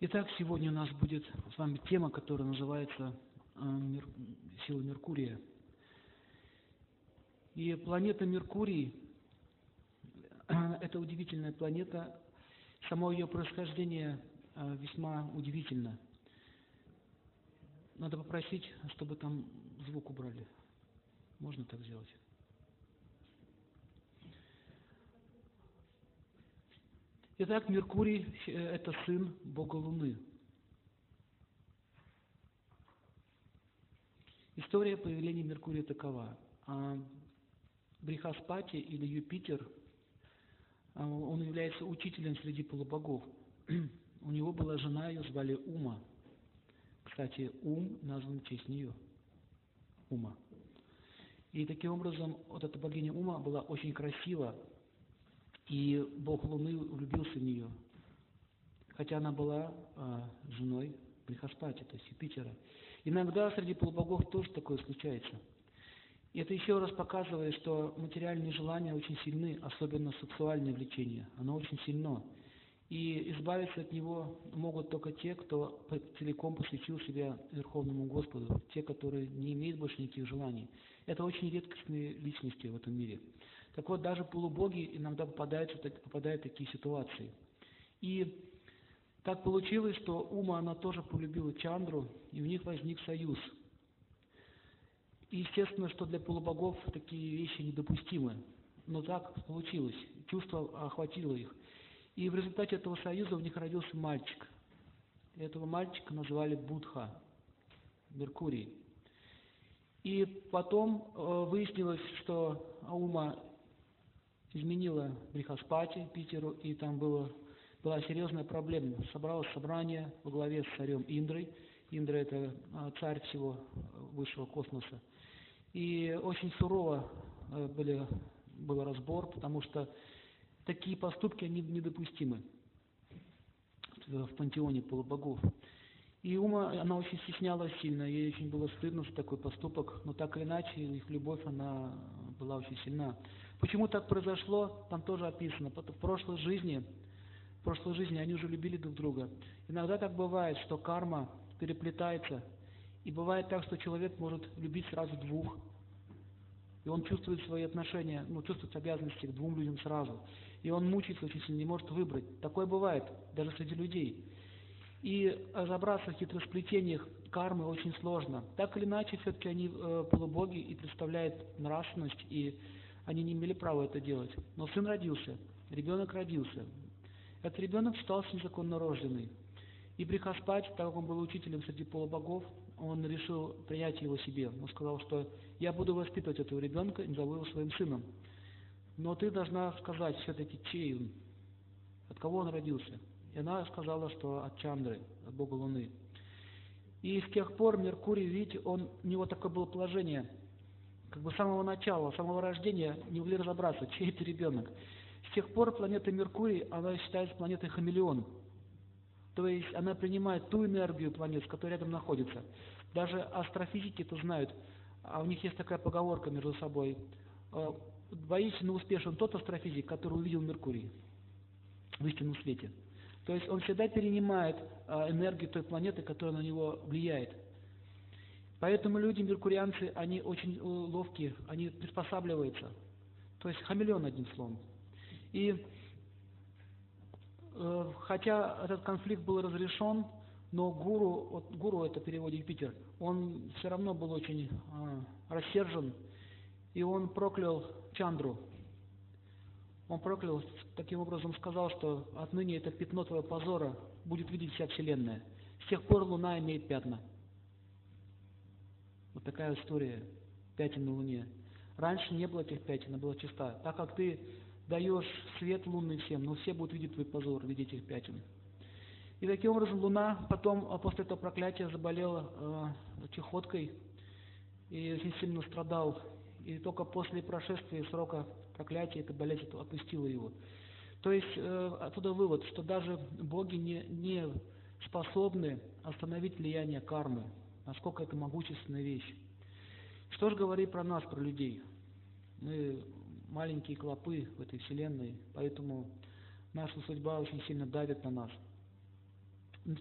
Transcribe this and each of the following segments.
Итак, сегодня у нас будет с вами тема, которая называется э. «Сила Меркурия». И планета Меркурий – это удивительная планета. Само ее происхождение э, весьма удивительно. Надо попросить, чтобы там звук убрали. Можно так сделать? Итак, Меркурий – это сын Бога Луны. История появления Меркурия такова. А, Брихаспати или Юпитер, а, он является учителем среди полубогов. У него была жена, ее звали Ума. Кстати, Ум назван в честь нее. Ума. И таким образом, вот эта богиня Ума была очень красива, и бог Луны влюбился в нее, хотя она была а, женой Брихаспати, то есть Юпитера. Иногда среди полубогов тоже такое случается. И это еще раз показывает, что материальные желания очень сильны, особенно сексуальное влечение. Оно очень сильно. И избавиться от него могут только те, кто целиком посвятил себя Верховному Господу, те, которые не имеют больше никаких желаний. Это очень редкостные личности в этом мире. Так вот, даже полубоги иногда попадают, попадают в такие ситуации. И так получилось, что Ума, она тоже полюбила Чандру, и у них возник союз. И естественно, что для полубогов такие вещи недопустимы. Но так получилось. Чувство охватило их. И в результате этого союза у них родился мальчик. Этого мальчика назвали Будха, Меркурий. И потом э, выяснилось, что Аума изменила Брихаспати Питеру, и там было, была серьезная проблема. Собралось собрание во главе с царем Индрой. Индра – это э, царь всего высшего космоса. И очень сурово э, были, был разбор, потому что такие поступки, они недопустимы в пантеоне полубогов. И Ума, она очень стеснялась сильно, ей очень было стыдно за такой поступок, но так или иначе их любовь, она была очень сильна. Почему так произошло, там тоже описано. В прошлой жизни, в прошлой жизни они уже любили друг друга. Иногда так бывает, что карма переплетается, и бывает так, что человек может любить сразу двух, и он чувствует свои отношения, ну, чувствует обязанности к двум людям сразу. И он мучается очень сильно, не может выбрать. Такое бывает, даже среди людей. И разобраться в хитросплетениях кармы очень сложно. Так или иначе, все-таки они э, полубоги и представляют нравственность, и они не имели права это делать. Но сын родился, ребенок родился. Этот ребенок считался незаконно рожденный. И Брихаспать, так как он был учителем среди полубогов, он решил принять его себе. Он сказал, что я буду воспитывать этого ребенка и назову его своим сыном. Но ты должна сказать все-таки, чей он, от кого он родился. И она сказала, что от Чандры, от Бога Луны. И с тех пор Меркурий, видите, он, у него такое было положение, как бы с самого начала, с самого рождения не могли разобраться, чей это ребенок. С тех пор планета Меркурий, она считается планетой хамелеон. То есть она принимает ту энергию планет, которая рядом находится. Даже астрофизики это знают. А у них есть такая поговорка между собой. Э, воистину успешен тот астрофизик, который увидел Меркурий в истинном свете. То есть он всегда перенимает э, энергию той планеты, которая на него влияет. Поэтому люди, меркурианцы, они очень э, ловкие, они приспосабливаются. То есть хамелеон, одним словом. И Э, хотя этот конфликт был разрешен, но гуру, вот гуру это в переводе Юпитер, он все равно был очень э, рассержен, и он проклял Чандру. Он проклял, таким образом сказал, что отныне это пятно твоего позора будет видеть вся Вселенная. С тех пор Луна имеет пятна. Вот такая история пятен на Луне. Раньше не было этих пятен, она была чиста. Так как ты даешь свет лунный всем, но все будут видеть твой позор, видеть их пятен. И таким образом Луна потом, а после этого проклятия, заболела э, чехоткой и очень сильно страдал. И только после прошествия срока проклятия эта болезнь отпустила его. То есть э, оттуда вывод, что даже боги не, не способны остановить влияние кармы, насколько это могущественная вещь. Что же говорит про нас, про людей? Мы маленькие клопы в этой вселенной, поэтому наша судьба очень сильно давит на нас.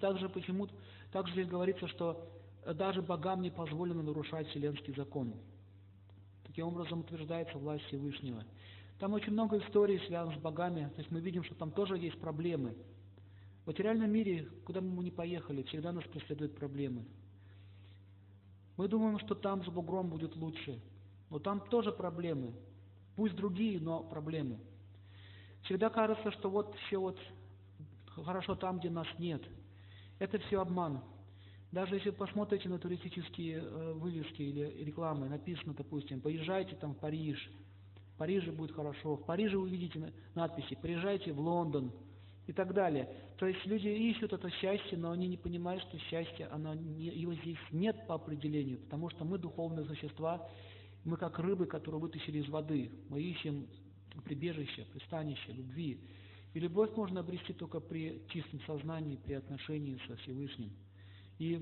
Также почему также здесь говорится, что даже богам не позволено нарушать вселенский закон. Таким образом утверждается власть Всевышнего. Там очень много историй связанных с богами, то есть мы видим, что там тоже есть проблемы. В материальном мире, куда бы мы ни поехали, всегда нас преследуют проблемы. Мы думаем, что там за бугром будет лучше, но там тоже проблемы. Пусть другие, но проблемы. Всегда кажется, что вот все вот хорошо там, где нас нет. Это все обман. Даже если посмотрите на туристические э, вывески или рекламы, написано, допустим, поезжайте там в Париж, в Париже будет хорошо, в Париже увидите надписи, приезжайте в Лондон и так далее. То есть люди ищут это счастье, но они не понимают, что счастье, оно не, его здесь нет по определению, потому что мы духовные существа, мы как рыбы, которые вытащили из воды, мы ищем прибежище, пристанище, любви. И любовь можно обрести только при чистом сознании, при отношении со Всевышним. И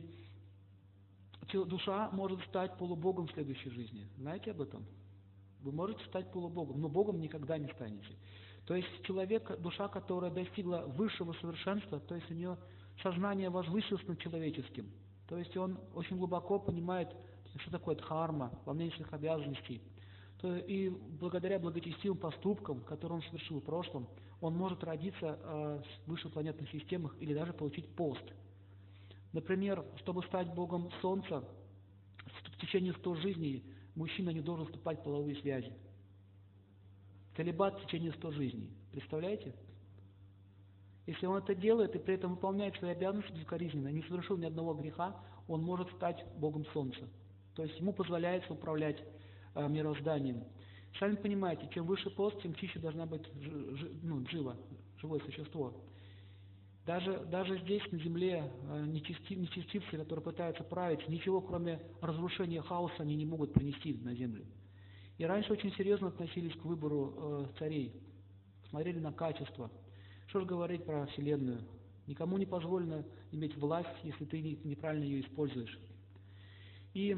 душа может стать полубогом в следующей жизни. Знаете об этом? Вы можете стать полубогом, но Богом никогда не станете. То есть человек, душа, которая достигла высшего совершенства, то есть у нее сознание возвысилось над человеческим. То есть он очень глубоко понимает, что такое дхарма, выполнение своих обязанностей. То и благодаря благочестивым поступкам, которые он совершил в прошлом, он может родиться э, в высшепланетных системах или даже получить пост – Например, чтобы стать богом солнца, в течение 100 жизней мужчина не должен вступать в половые связи. Целебат в течение 100 жизней. Представляете? Если он это делает и при этом выполняет свои обязанности безукоризненно, не совершил ни одного греха, он может стать Богом Солнца. То есть ему позволяется управлять э, мирозданием. Сами понимаете, чем выше пост, тем чище должна быть ну, живо, живое существо. Даже, даже здесь, на земле, э, нечестивцы, которые пытаются править, ничего кроме разрушения хаоса они не могут принести на землю. И раньше очень серьезно относились к выбору э, царей, смотрели на качество. Что же говорить про Вселенную? Никому не позволено иметь власть, если ты неправильно ее используешь. И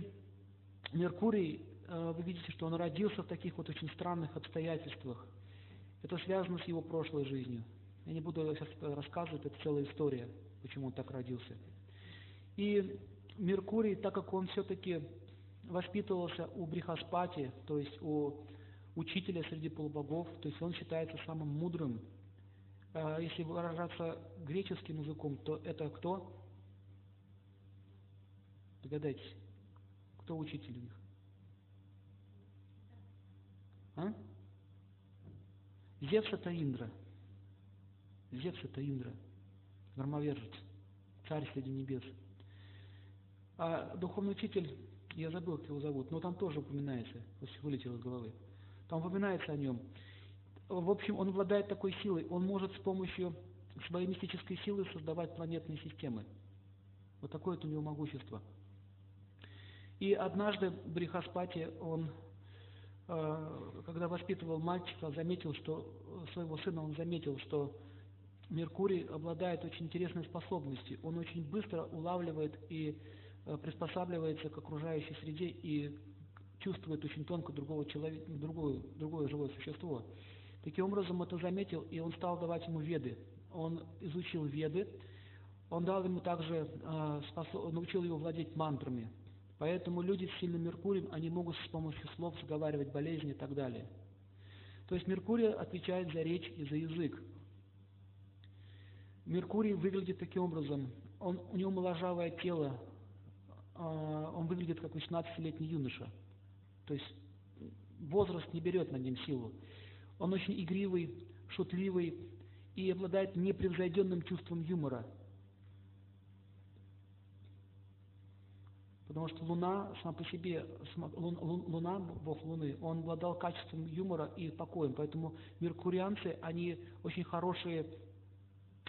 Меркурий, э, вы видите, что он родился в таких вот очень странных обстоятельствах. Это связано с его прошлой жизнью. Я не буду сейчас рассказывать, это целая история, почему он так родился. И Меркурий, так как он все-таки воспитывался у Брихаспати, то есть у учителя среди полубогов, то есть он считается самым мудрым. А если выражаться греческим языком, то это кто? Догадайтесь, кто учитель у них? А? Зевс это Индра. Зевс – это Индра, громовержец, царь среди небес. А духовный учитель, я забыл, как его зовут, но там тоже упоминается, вот вылетело из головы. Там упоминается о нем. В общем, он обладает такой силой, он может с помощью своей мистической силы создавать планетные системы. Вот такое вот у него могущество. И однажды Брихаспати, он, э, когда воспитывал мальчика, заметил, что своего сына, он заметил, что Меркурий обладает очень интересной способностью. Он очень быстро улавливает и э, приспосабливается к окружающей среде и чувствует очень тонко другого человека, другое, другое живое существо. Таким образом, это заметил, и он стал давать ему веды. Он изучил веды, он дал ему также, э, научил его владеть мантрами. Поэтому люди с сильным Меркурием, они могут с помощью слов заговаривать болезни и так далее. То есть Меркурий отвечает за речь и за язык. Меркурий выглядит таким образом. Он, у него моложавое тело, он выглядит как 18-летний юноша. То есть возраст не берет над ним силу. Он очень игривый, шутливый и обладает непревзойденным чувством юмора. Потому что Луна сама по себе, Луна, Бог Луны, он обладал качеством юмора и покоем. Поэтому меркурианцы, они очень хорошие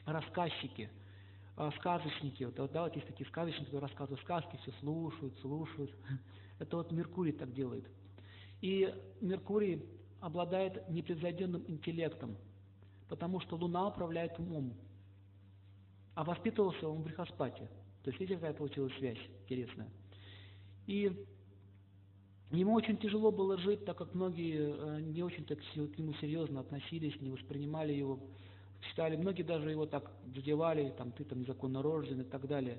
рассказчики, а, сказочники, вот, да, вот есть такие сказочники, которые рассказывают сказки, все слушают, слушают. Это вот Меркурий так делает. И Меркурий обладает непревзойденным интеллектом, потому что Луна управляет умом. А воспитывался он в Брихаспате. То есть видите, какая получилась связь интересная. И ему очень тяжело было жить, так как многие э, не очень так к нему серьезно относились, не воспринимали его считали, многие даже его так задевали, там, ты там незаконно рожден и так далее.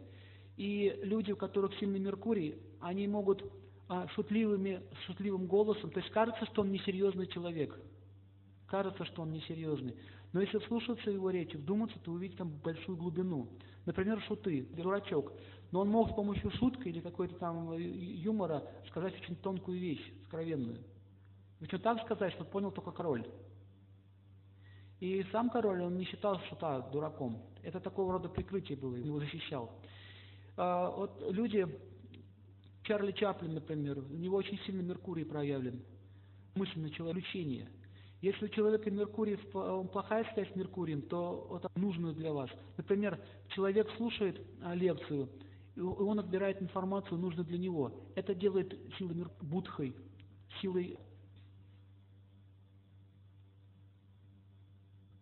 И люди, у которых сильный Меркурий, они могут а, шутливыми, шутливым голосом, то есть кажется, что он несерьезный человек, кажется, что он несерьезный. Но если вслушаться его речи, вдуматься, то увидеть там большую глубину. Например, шуты, дурачок. Но он мог с помощью шутки или какой-то там юмора сказать очень тонкую вещь, скровенную. Причем так сказать, что понял только король. И сам король, он не считал шута дураком. Это такого рода прикрытие было, его защищал. А, вот люди, Чарли Чаплин, например, у него очень сильно Меркурий проявлен. Мысленное человечение. Если у человека Меркурий, плохая связь с Меркурием, то это нужно для вас. Например, человек слушает а, лекцию, и он отбирает информацию, нужную для него. Это делает силой Будхой, силой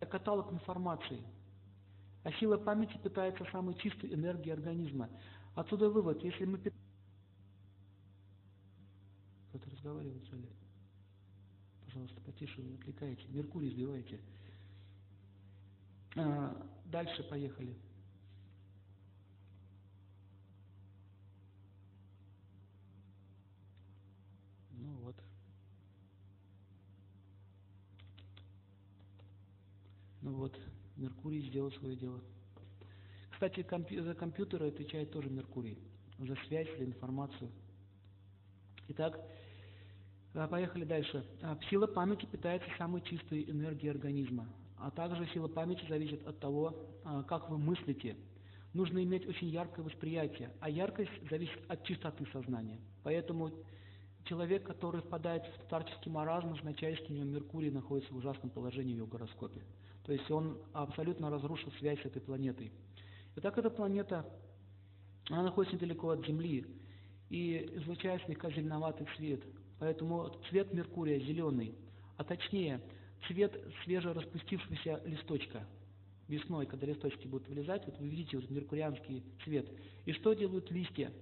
каталог информации. А сила памяти питается самой чистой энергией организма. Отсюда вывод, если мы... Кто-то разговаривает, что ли? Пожалуйста, потише, вы отвлекаете. Меркурий сбиваете. А, дальше поехали. Ну вот. Ну вот, Меркурий сделал свое дело. Кстати, компью за компьютеры отвечает тоже Меркурий, за связь, за информацию. Итак, а, поехали дальше. А, сила памяти питается самой чистой энергией организма, а также сила памяти зависит от того, а, как вы мыслите. Нужно иметь очень яркое восприятие, а яркость зависит от чистоты сознания. Поэтому человек, который впадает в старческий маразм, означает, что у него Меркурий находится в ужасном положении в его гороскопе. То есть он абсолютно разрушил связь с этой планетой. Итак, эта планета, она находится недалеко от Земли и излучает слегка зеленоватый цвет. Поэтому цвет Меркурия зеленый, а точнее цвет свежераспустившегося листочка. Весной, когда листочки будут вылезать, вот вы видите вот меркурианский цвет. И что делают листья?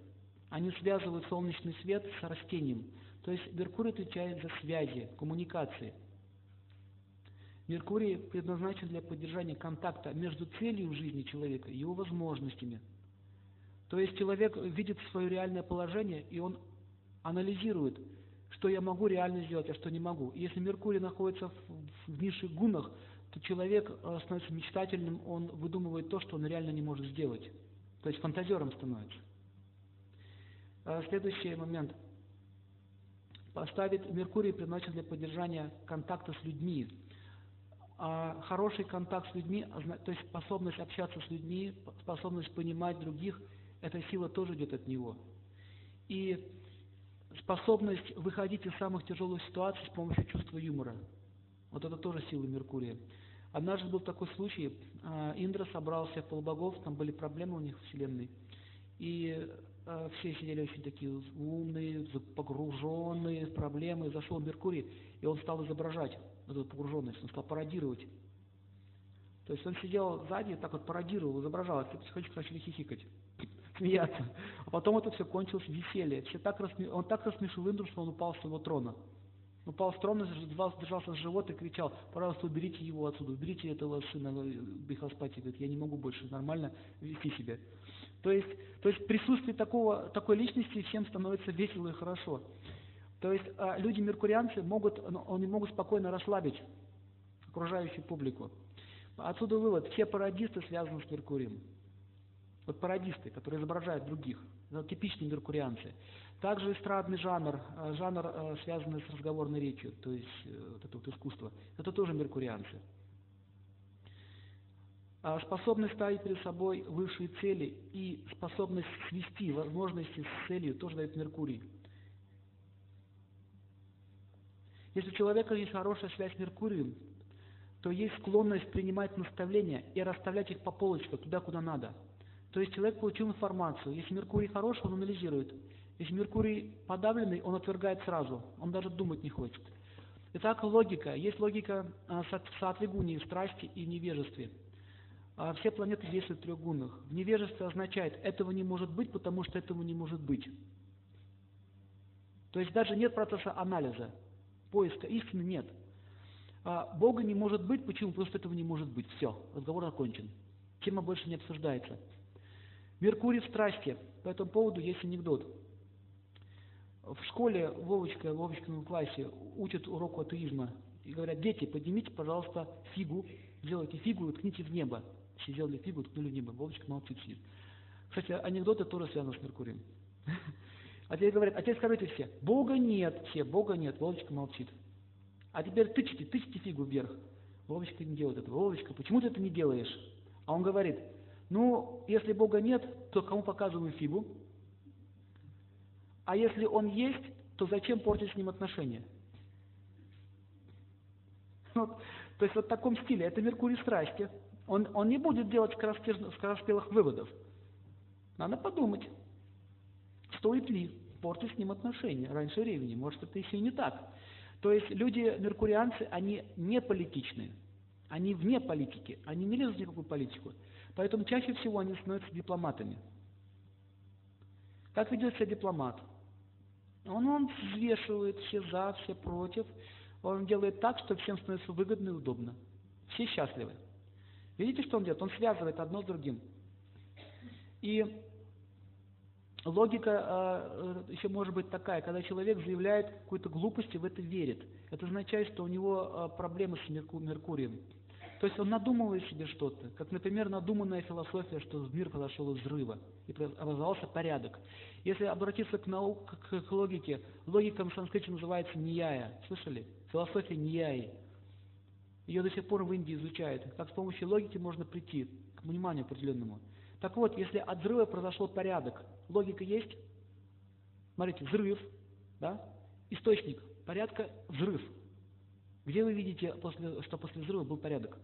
Они связывают солнечный свет с растением. То есть Меркурий отвечает за связи, коммуникации – Меркурий предназначен для поддержания контакта между целью в жизни человека и его возможностями. То есть человек видит свое реальное положение, и он анализирует, что я могу реально сделать, а что не могу. И если Меркурий находится в, низших гунах, то человек э, становится мечтательным, он выдумывает то, что он реально не может сделать. То есть фантазером становится. А следующий момент. Поставить Меркурий предназначен для поддержания контакта с людьми, а хороший контакт с людьми, то есть способность общаться с людьми, способность понимать других, эта сила тоже идет от него. И способность выходить из самых тяжелых ситуаций с помощью чувства юмора. Вот это тоже сила Меркурия. Однажды был такой случай, а, Индра собрался в полубогов, там были проблемы у них в Вселенной, и а, все сидели очень такие умные, погруженные в проблемы, зашел Меркурий, и он стал изображать вот погруженность, он стал пародировать. То есть он сидел сзади, так вот пародировал, изображал, все потихонечку начали хихикать, смеяться. А потом это все кончилось веселье. Все так рассме... Он так рассмешил Индру, что он упал с его трона. Упал с трона, держался с живота и кричал, пожалуйста, уберите его отсюда, уберите этого сына Бихаспати. Говорит, я не могу больше нормально вести себя. То есть, то есть присутствие такого, такой личности всем становится весело и хорошо. То есть а, люди-меркурианцы могут, ну, они могут спокойно расслабить окружающую публику. Отсюда вывод, все пародисты связаны с Меркурием. Вот пародисты, которые изображают других, это типичные меркурианцы. Также эстрадный жанр, а, жанр, а, связанный с разговорной речью, то есть э, вот это вот искусство, это тоже меркурианцы. Способность ставить перед собой высшие цели и способность свести возможности с целью тоже дает Меркурий. Если у человека есть хорошая связь с Меркурием, то есть склонность принимать наставления и расставлять их по полочкам туда, куда надо. То есть человек получил информацию. Если Меркурий хороший, он анализирует. Если Меркурий подавленный, он отвергает сразу. Он даже думать не хочет. Итак, логика. Есть логика а, в сатвигуне, страсти и невежестве. А все планеты действуют в трех гунах. В невежестве означает, этого не может быть, потому что этого не может быть. То есть даже нет процесса анализа поиска истины нет. А, Бога не может быть. Почему? Потому что этого не может быть. Все, разговор окончен. Тема больше не обсуждается. Меркурий в страсти. По этому поводу есть анекдот. В школе Вовочка, в Вовочкином классе учат уроку атеизма. И говорят, дети, поднимите, пожалуйста, фигу, сделайте фигу и ткните в небо. Все сделали фигу, ткнули в небо. Вовочка молчит сидит. Кстати, анекдоты тоже связаны с Меркурием. А теперь говорят, а теперь скажите все, Бога нет, все, Бога нет, Вовочка молчит. А теперь тычите, тычите фигу вверх. Вовочка не делает этого. Вовочка, почему ты это не делаешь? А он говорит, ну, если Бога нет, то кому показываю фигу? А если Он есть, то зачем портить с Ним отношения? Вот, то есть вот в таком стиле. Это Меркурий страсти. Он, он не будет делать скороспелых выводов. Надо подумать, стоит ли портить с ним отношения раньше времени. Может, это еще и не так. То есть люди, меркурианцы, они не политичные. Они вне политики. Они не лезут в никакую политику. Поэтому чаще всего они становятся дипломатами. Как ведет себя дипломат? Он, он взвешивает все за, все против. Он делает так, что всем становится выгодно и удобно. Все счастливы. Видите, что он делает? Он связывает одно с другим. И логика э, еще может быть такая, когда человек заявляет какую-то глупость и в это верит. Это означает, что у него э, проблемы с Меркурием. То есть он надумывает себе что-то, как, например, надуманная философия, что мир произошел из взрыва и образовался порядок. Если обратиться к науке, к, логике, логика в санскрите называется нияя. Слышали? Философия нияи. Ее до сих пор в Индии изучают. Как с помощью логики можно прийти к пониманию определенному. Так вот, если от взрыва произошел порядок, логика есть? Смотрите, взрыв, да? Источник порядка – взрыв. Где вы видите, после, что после взрыва был порядок?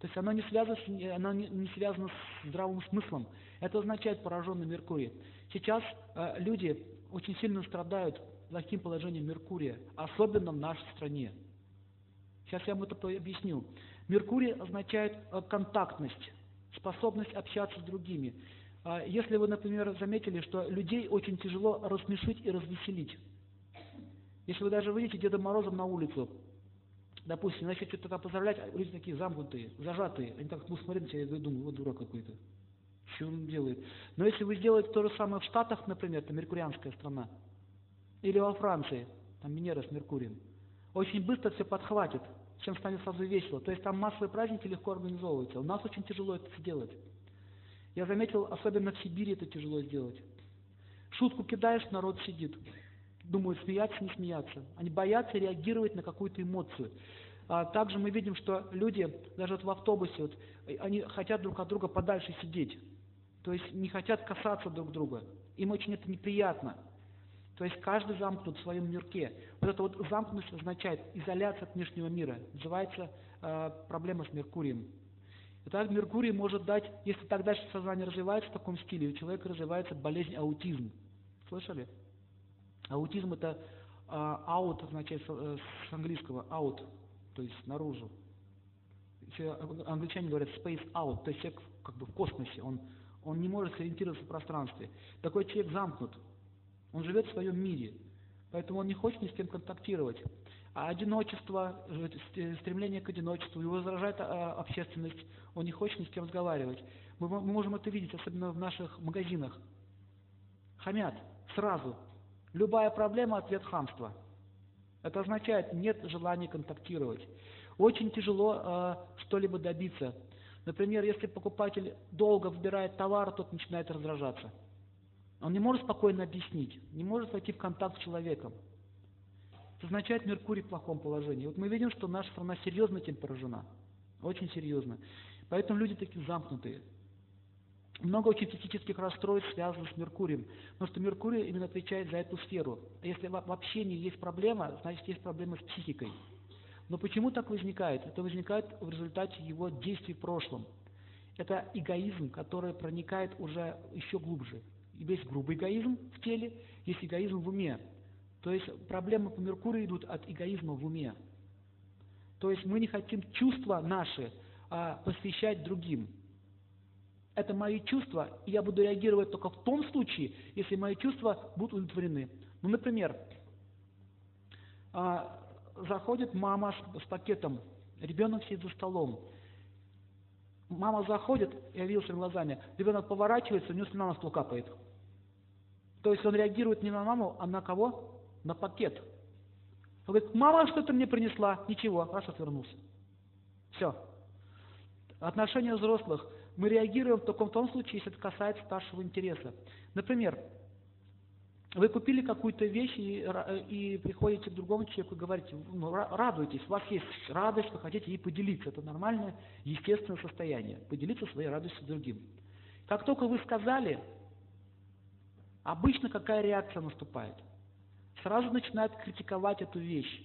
То есть оно не, связано, оно не, не связано с здравым смыслом. Это означает пораженный Меркурий. Сейчас э, люди очень сильно страдают плохим положением Меркурия, особенно в нашей стране. Сейчас я вам это объясню. Меркурий означает э, контактность, способность общаться с другими. Э, если вы, например, заметили, что людей очень тяжело рассмешить и развеселить. Если вы даже выйдете Деда Морозом на улицу, допустим, начать что-то там поздравлять, а люди такие замкнутые, зажатые, они так будут смотреть на тебя и думают, вот дурак какой-то. Что он делает? Но если вы сделаете то же самое в Штатах, например, это меркурианская страна, или во Франции, там Венера с Меркурием, очень быстро все подхватит, всем станет сразу весело. То есть там массовые праздники легко организовываются. У нас очень тяжело это сделать. Я заметил, особенно в Сибири это тяжело сделать. Шутку кидаешь, народ сидит думают, смеяться, не смеяться. Они боятся реагировать на какую-то эмоцию. А также мы видим, что люди, даже вот в автобусе, вот, они хотят друг от друга подальше сидеть. То есть не хотят касаться друг друга. Им очень это неприятно. То есть каждый замкнут в своем мирке. Вот эта вот замкнутость означает изоляция от внешнего мира. Называется э, проблема с Меркурием. Итак, Меркурий может дать, если так дальше сознание развивается в таком стиле, у человека развивается болезнь аутизм. Слышали? Аутизм это out означает э, с английского out, то есть наружу. Англичане говорят space out, то есть человек как бы в космосе, он, он не может сориентироваться в пространстве. Такой человек замкнут, он живет в своем мире, поэтому он не хочет ни с кем контактировать. А одиночество, э, стремление к одиночеству, его возражает а, общественность, он не хочет ни с кем разговаривать. Мы, мы можем это видеть, особенно в наших магазинах. Хамят сразу, Любая проблема – ответ хамства. Это означает, нет желания контактировать. Очень тяжело э, что-либо добиться. Например, если покупатель долго выбирает товар, тот начинает раздражаться. Он не может спокойно объяснить, не может войти в контакт с человеком. Означает Меркурий в плохом положении. Вот мы видим, что наша страна серьезно этим поражена. Очень серьезно. Поэтому люди такие замкнутые. Много очень психических расстройств связано с Меркурием, потому что Меркурий именно отвечает за эту сферу. Если в общении есть проблема, значит есть проблема с психикой. Но почему так возникает? Это возникает в результате его действий в прошлом. Это эгоизм, который проникает уже еще глубже. Есть грубый эгоизм в теле, есть эгоизм в уме. То есть проблемы по Меркурию идут от эгоизма в уме. То есть мы не хотим чувства наши а, посвящать другим это мои чувства, и я буду реагировать только в том случае, если мои чувства будут удовлетворены. Ну, например, а, заходит мама с, с пакетом, ребенок сидит за столом. Мама заходит, я видел своими глазами, ребенок поворачивается, у него слюна на стол капает. То есть он реагирует не на маму, а на кого? На пакет. Он говорит, мама что-то мне принесла. Ничего, раз отвернулся. Все. Отношения взрослых. Мы реагируем в том случае, если это касается нашего интереса. Например, вы купили какую-то вещь и, и приходите к другому человеку и говорите, ну, радуйтесь, у вас есть радость, вы хотите ей поделиться. Это нормальное, естественное состояние. Поделиться своей радостью с другим. Как только вы сказали, обычно какая реакция наступает? Сразу начинают критиковать эту вещь.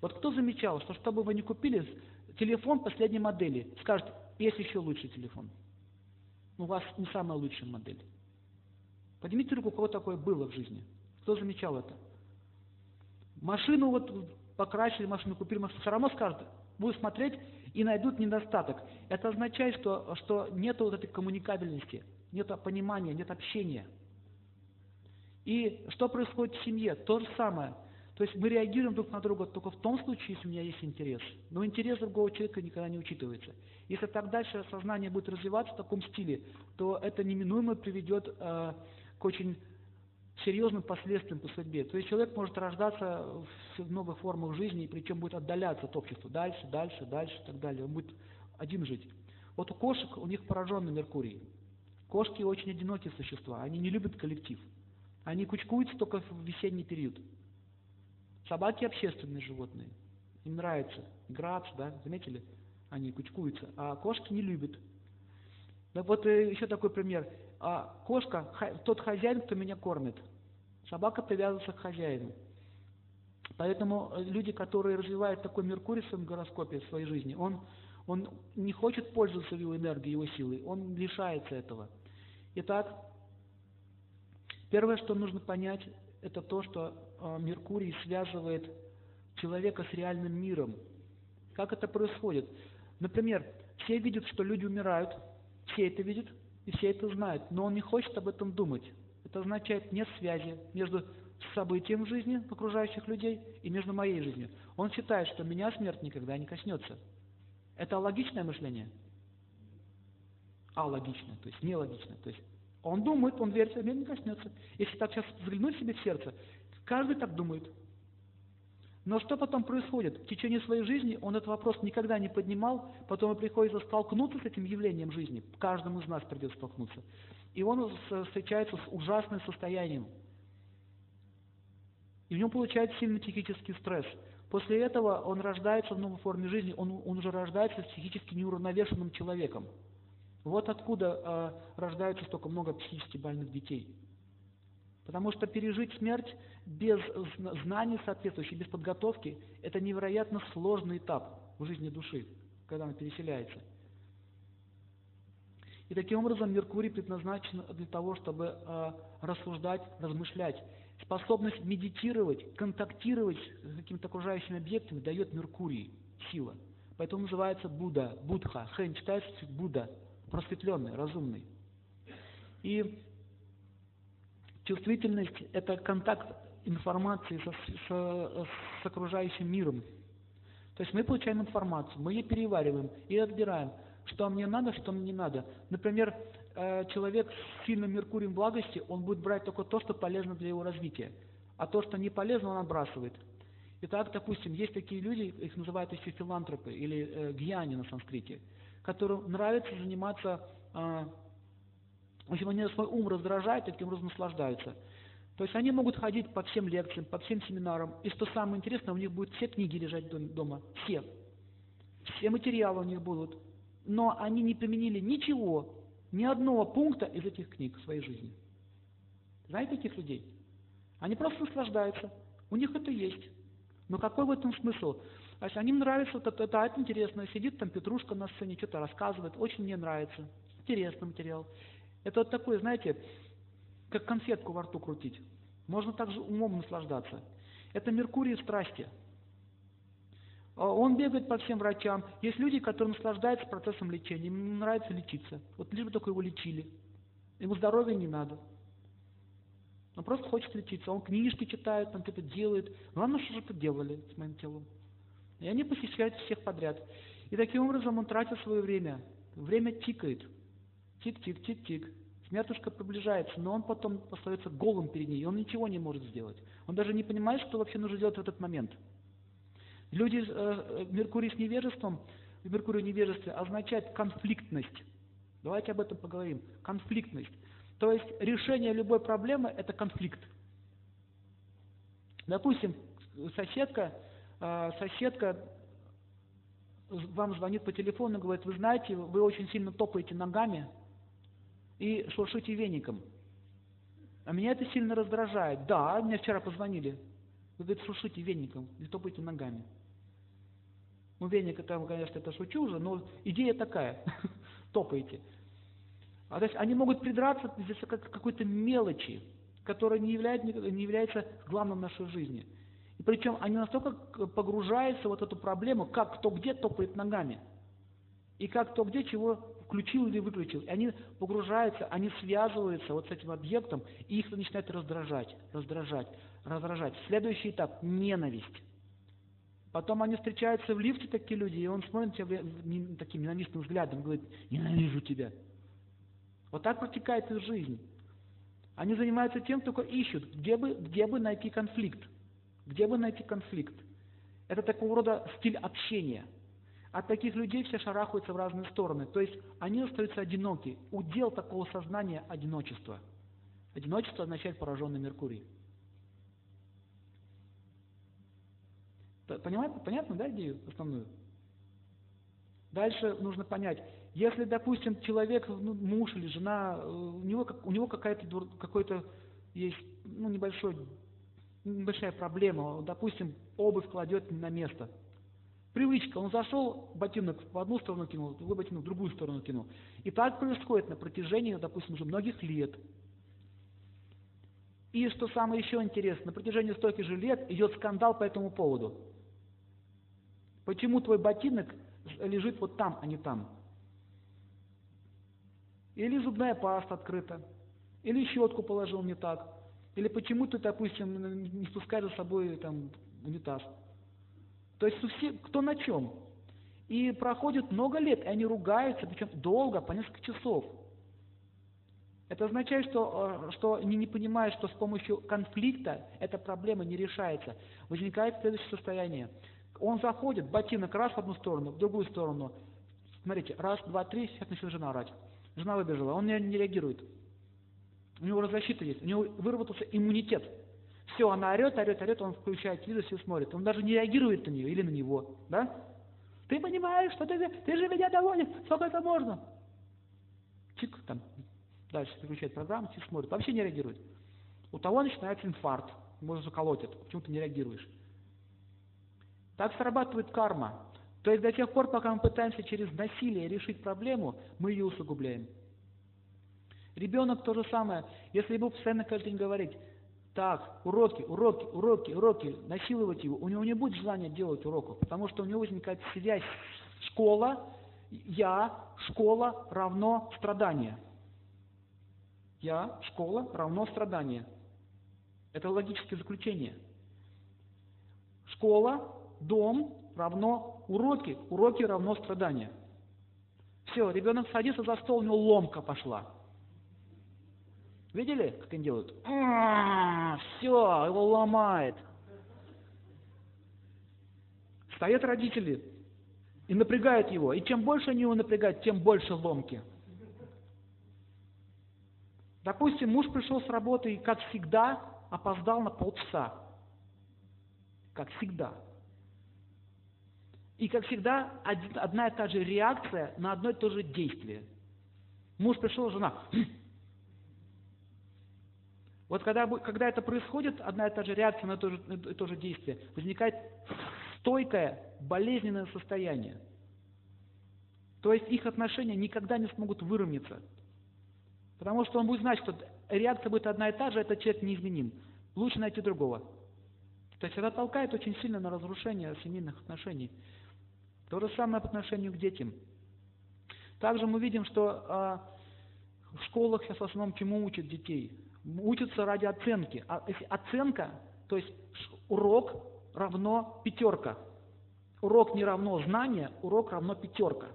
Вот кто замечал, что чтобы вы не купили телефон последней модели, скажет, есть еще лучший телефон. У вас не самая лучшая модель. Поднимите руку, у кого такое было в жизни. Кто замечал это? Машину вот покрасили, машину купили, машину, все равно скажут, будут смотреть и найдут недостаток. Это означает, что, что нет вот этой коммуникабельности, нет понимания, нет общения. И что происходит в семье? То же самое. То есть мы реагируем друг на друга только в том случае, если у меня есть интерес. Но интерес другого человека никогда не учитывается. Если так дальше сознание будет развиваться в таком стиле, то это неминуемо приведет э, к очень серьезным последствиям по судьбе. То есть человек может рождаться в новых формах жизни, причем будет отдаляться от общества дальше, дальше, дальше и так далее. Он будет один жить. Вот у кошек, у них пораженный Меркурий. Кошки очень одинокие существа, они не любят коллектив. Они кучкуются только в весенний период. Собаки общественные животные. Им нравится играться, да, заметили? Они кучкуются. А кошки не любят. Да вот э, еще такой пример а кошка тот хозяин, кто меня кормит. Собака привязывается к хозяину. Поэтому э, люди, которые развивают такой Меркурий в своем гороскопе, в своей жизни, он, он не хочет пользоваться его энергией, его силой, он лишается этого. Итак, первое, что нужно понять, это то, что э, Меркурий связывает человека с реальным миром. Как это происходит? Например, все видят, что люди умирают, все это видят, и все это знают, но он не хочет об этом думать. Это означает нет связи между событием в жизни окружающих людей и между моей жизнью. Он считает, что меня смерть никогда не коснется. Это логичное мышление? А логичное, то есть нелогичное. То есть он думает, он верит, что меня не коснется. Если так сейчас взглянуть себе в сердце, каждый так думает. Но что потом происходит? В течение своей жизни он этот вопрос никогда не поднимал, потом ему приходится столкнуться с этим явлением жизни. Каждому из нас придется столкнуться. И он встречается с ужасным состоянием. И в нем получается сильный психический стресс. После этого он рождается в новой форме жизни, он, он уже рождается психически неуравновешенным человеком. Вот откуда э, рождается столько много психически больных детей. Потому что пережить смерть без знаний соответствующих, без подготовки, это невероятно сложный этап в жизни души, когда она переселяется. И таким образом Меркурий предназначен для того, чтобы э, рассуждать, размышлять. Способность медитировать, контактировать с какими-то окружающими объектами дает Меркурий, сила. Поэтому называется Будда, Будха. Хэн читается Будда, просветленный, разумный. И Чувствительность – это контакт информации со, с, с окружающим миром. То есть мы получаем информацию, мы ее перевариваем и отбираем, что мне надо, что мне не надо. Например, э, человек с сильным Меркурием благости, он будет брать только то, что полезно для его развития, а то, что не полезно, он отбрасывает. Итак, допустим, есть такие люди, их называют еще филантропы или э, гьяни на санскрите, которым нравится заниматься э, в общем, они свой ум раздражают, таким образом наслаждаются. То есть они могут ходить по всем лекциям, по всем семинарам. И что самое интересное, у них будут все книги лежать дома. Все. Все материалы у них будут. Но они не применили ничего, ни одного пункта из этих книг в своей жизни. Знаете таких людей? Они просто наслаждаются. У них это есть. Но какой в этом смысл? Если им нравится, вот это, это, это интересно. Сидит там Петрушка на сцене, что-то рассказывает. Очень мне нравится. Интересный материал. Это вот такое, знаете, как конфетку во рту крутить. Можно также умом наслаждаться. Это Меркурий страсти. А он бегает по всем врачам. Есть люди, которые наслаждаются процессом лечения. Им нравится лечиться. Вот лишь бы только его лечили. Ему здоровья не надо. Он просто хочет лечиться. Он книжки читает, он что-то делает. Главное, что же-то делали с моим телом. И они посещают всех подряд. И таким образом он тратит свое время. Время тикает. Тик-тик-тик-тик. Смертушка приближается, но он потом остается голым перед ней, и он ничего не может сделать. Он даже не понимает, что вообще нужно делать в этот момент. Люди, э, Меркурий с невежеством, Меркурий в невежестве означает конфликтность. Давайте об этом поговорим. Конфликтность. То есть решение любой проблемы – это конфликт. Допустим, соседка, соседка вам звонит по телефону и говорит, вы знаете, вы очень сильно топаете ногами и шуршите веником. А меня это сильно раздражает. Да, мне вчера позвонили. Вы, говорите, шуршите веником и топаете ногами. Ну, веник, это, конечно, это шучу уже, но идея такая. Топаете. А то есть они могут придраться к какой-то мелочи, которая не является, не является главным в нашей жизни. Причем они настолько погружаются в вот эту проблему, как кто где топает ногами. И как кто где чего включил или выключил. И они погружаются, они связываются вот с этим объектом, и их начинает раздражать, раздражать, раздражать. Следующий этап – ненависть. Потом они встречаются в лифте, такие люди, и он смотрит на тебя таким ненавистным взглядом, говорит, ненавижу тебя. Вот так протекает их жизнь. Они занимаются тем, только ищут, где бы, где бы найти конфликт. Где бы найти конфликт. Это такого рода стиль общения. От таких людей все шарахаются в разные стороны. То есть они остаются одиноки. Удел такого сознания – одиночество. Одиночество означает пораженный Меркурий. Понимаете, понятно, да, идею основную? Дальше нужно понять, если, допустим, человек, ну, муж или жена, э, у него, у него какая-то какой-то есть ну, небольшой, небольшая проблема, допустим, обувь кладет на место. Привычка, он зашел, ботинок в одну сторону кинул, другой ботинок в другую сторону кинул. И так происходит на протяжении, допустим, уже многих лет. И что самое еще интересное, на протяжении стольких же лет идет скандал по этому поводу. Почему твой ботинок лежит вот там, а не там? Или зубная паста открыта, или щетку положил не так, или почему ты, допустим, не спускаешь за собой там унитаз. То есть все, кто на чем. И проходит много лет, и они ругаются, причем долго, по несколько часов. Это означает, что, э, что они не понимают, что с помощью конфликта эта проблема не решается. Возникает следующее состояние. Он заходит, ботинок раз в одну сторону, в другую сторону. Смотрите, раз, два, три, сейчас начала жена орать. Жена выбежала, он не, не реагирует. У него защита есть, у него выработался иммунитет. Все, она орет, орет, орет, он включает телевизор, все смотрит. Он даже не реагирует на нее или на него. Да? Ты понимаешь, что ты, ты же меня доводишь, сколько это можно? Чик, там, дальше переключает программу, чик смотрит, вообще не реагирует. У того начинается инфаркт, может заколотит, почему ты не реагируешь. Так срабатывает карма. То есть до тех пор, пока мы пытаемся через насилие решить проблему, мы ее усугубляем. Ребенок то же самое. Если ему постоянно каждый день говорить, так, уроки, уроки, уроки, уроки, насиловать его, у него не будет желания делать уроков, потому что у него возникает связь школа, я, школа равно страдание. Я, школа равно страдание. Это логическое заключение. Школа дом равно уроки, уроки равно страдания. Все, ребенок садится за стол, у него ломка пошла. Видели, как они делают? А, все, его ломает. Стоят родители и напрягают его. И чем больше они его напрягают, тем больше ломки. Допустим, муж пришел с работы и, как всегда, опоздал на полчаса. Как всегда. И, как всегда, одна и та же реакция на одно и то же действие. Муж пришел, жена. Вот когда, когда это происходит, одна и та же реакция на то же, на то же действие, возникает стойкое, болезненное состояние. То есть их отношения никогда не смогут выровняться. Потому что он будет знать, что реакция будет одна и та же, этот человек неизменим. Лучше найти другого. То есть это толкает очень сильно на разрушение семейных отношений. То же самое по отношению к детям. Также мы видим, что в школах сейчас в основном чему учат детей? Учатся ради оценки. А оценка, то есть урок равно пятерка. Урок не равно знание, урок равно пятерка.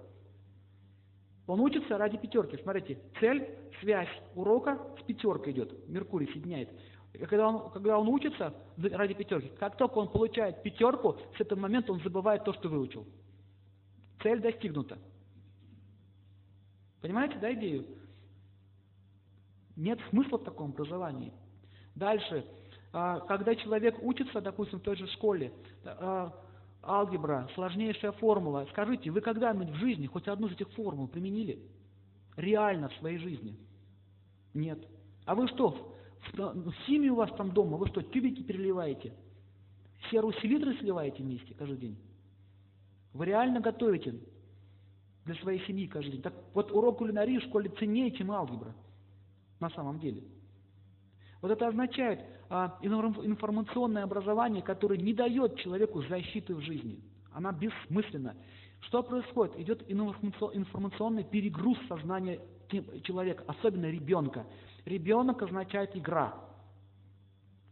Он учится ради пятерки. Смотрите, цель, связь урока с пятеркой идет. Меркурий соединяет. И когда он, когда он учится ради пятерки, как только он получает пятерку, с этого момента он забывает то, что выучил. Цель достигнута. Понимаете, да, идею? Нет смысла в таком образовании. Дальше, а, когда человек учится, допустим, в той же школе, а, алгебра, сложнейшая формула, скажите, вы когда-нибудь в жизни хоть одну из этих формул применили? Реально в своей жизни? Нет. А вы что, в химии у вас там дома, вы что, тюбики переливаете? Серу селитры сливаете вместе каждый день? Вы реально готовите для своей семьи каждый день. Так вот урок кулинарии в школе ценнее, чем алгебра на самом деле. Вот это означает а, информационное образование, которое не дает человеку защиты в жизни. Она бессмысленна. Что происходит? Идет информационный перегруз сознания человека, особенно ребенка. Ребенок означает игра.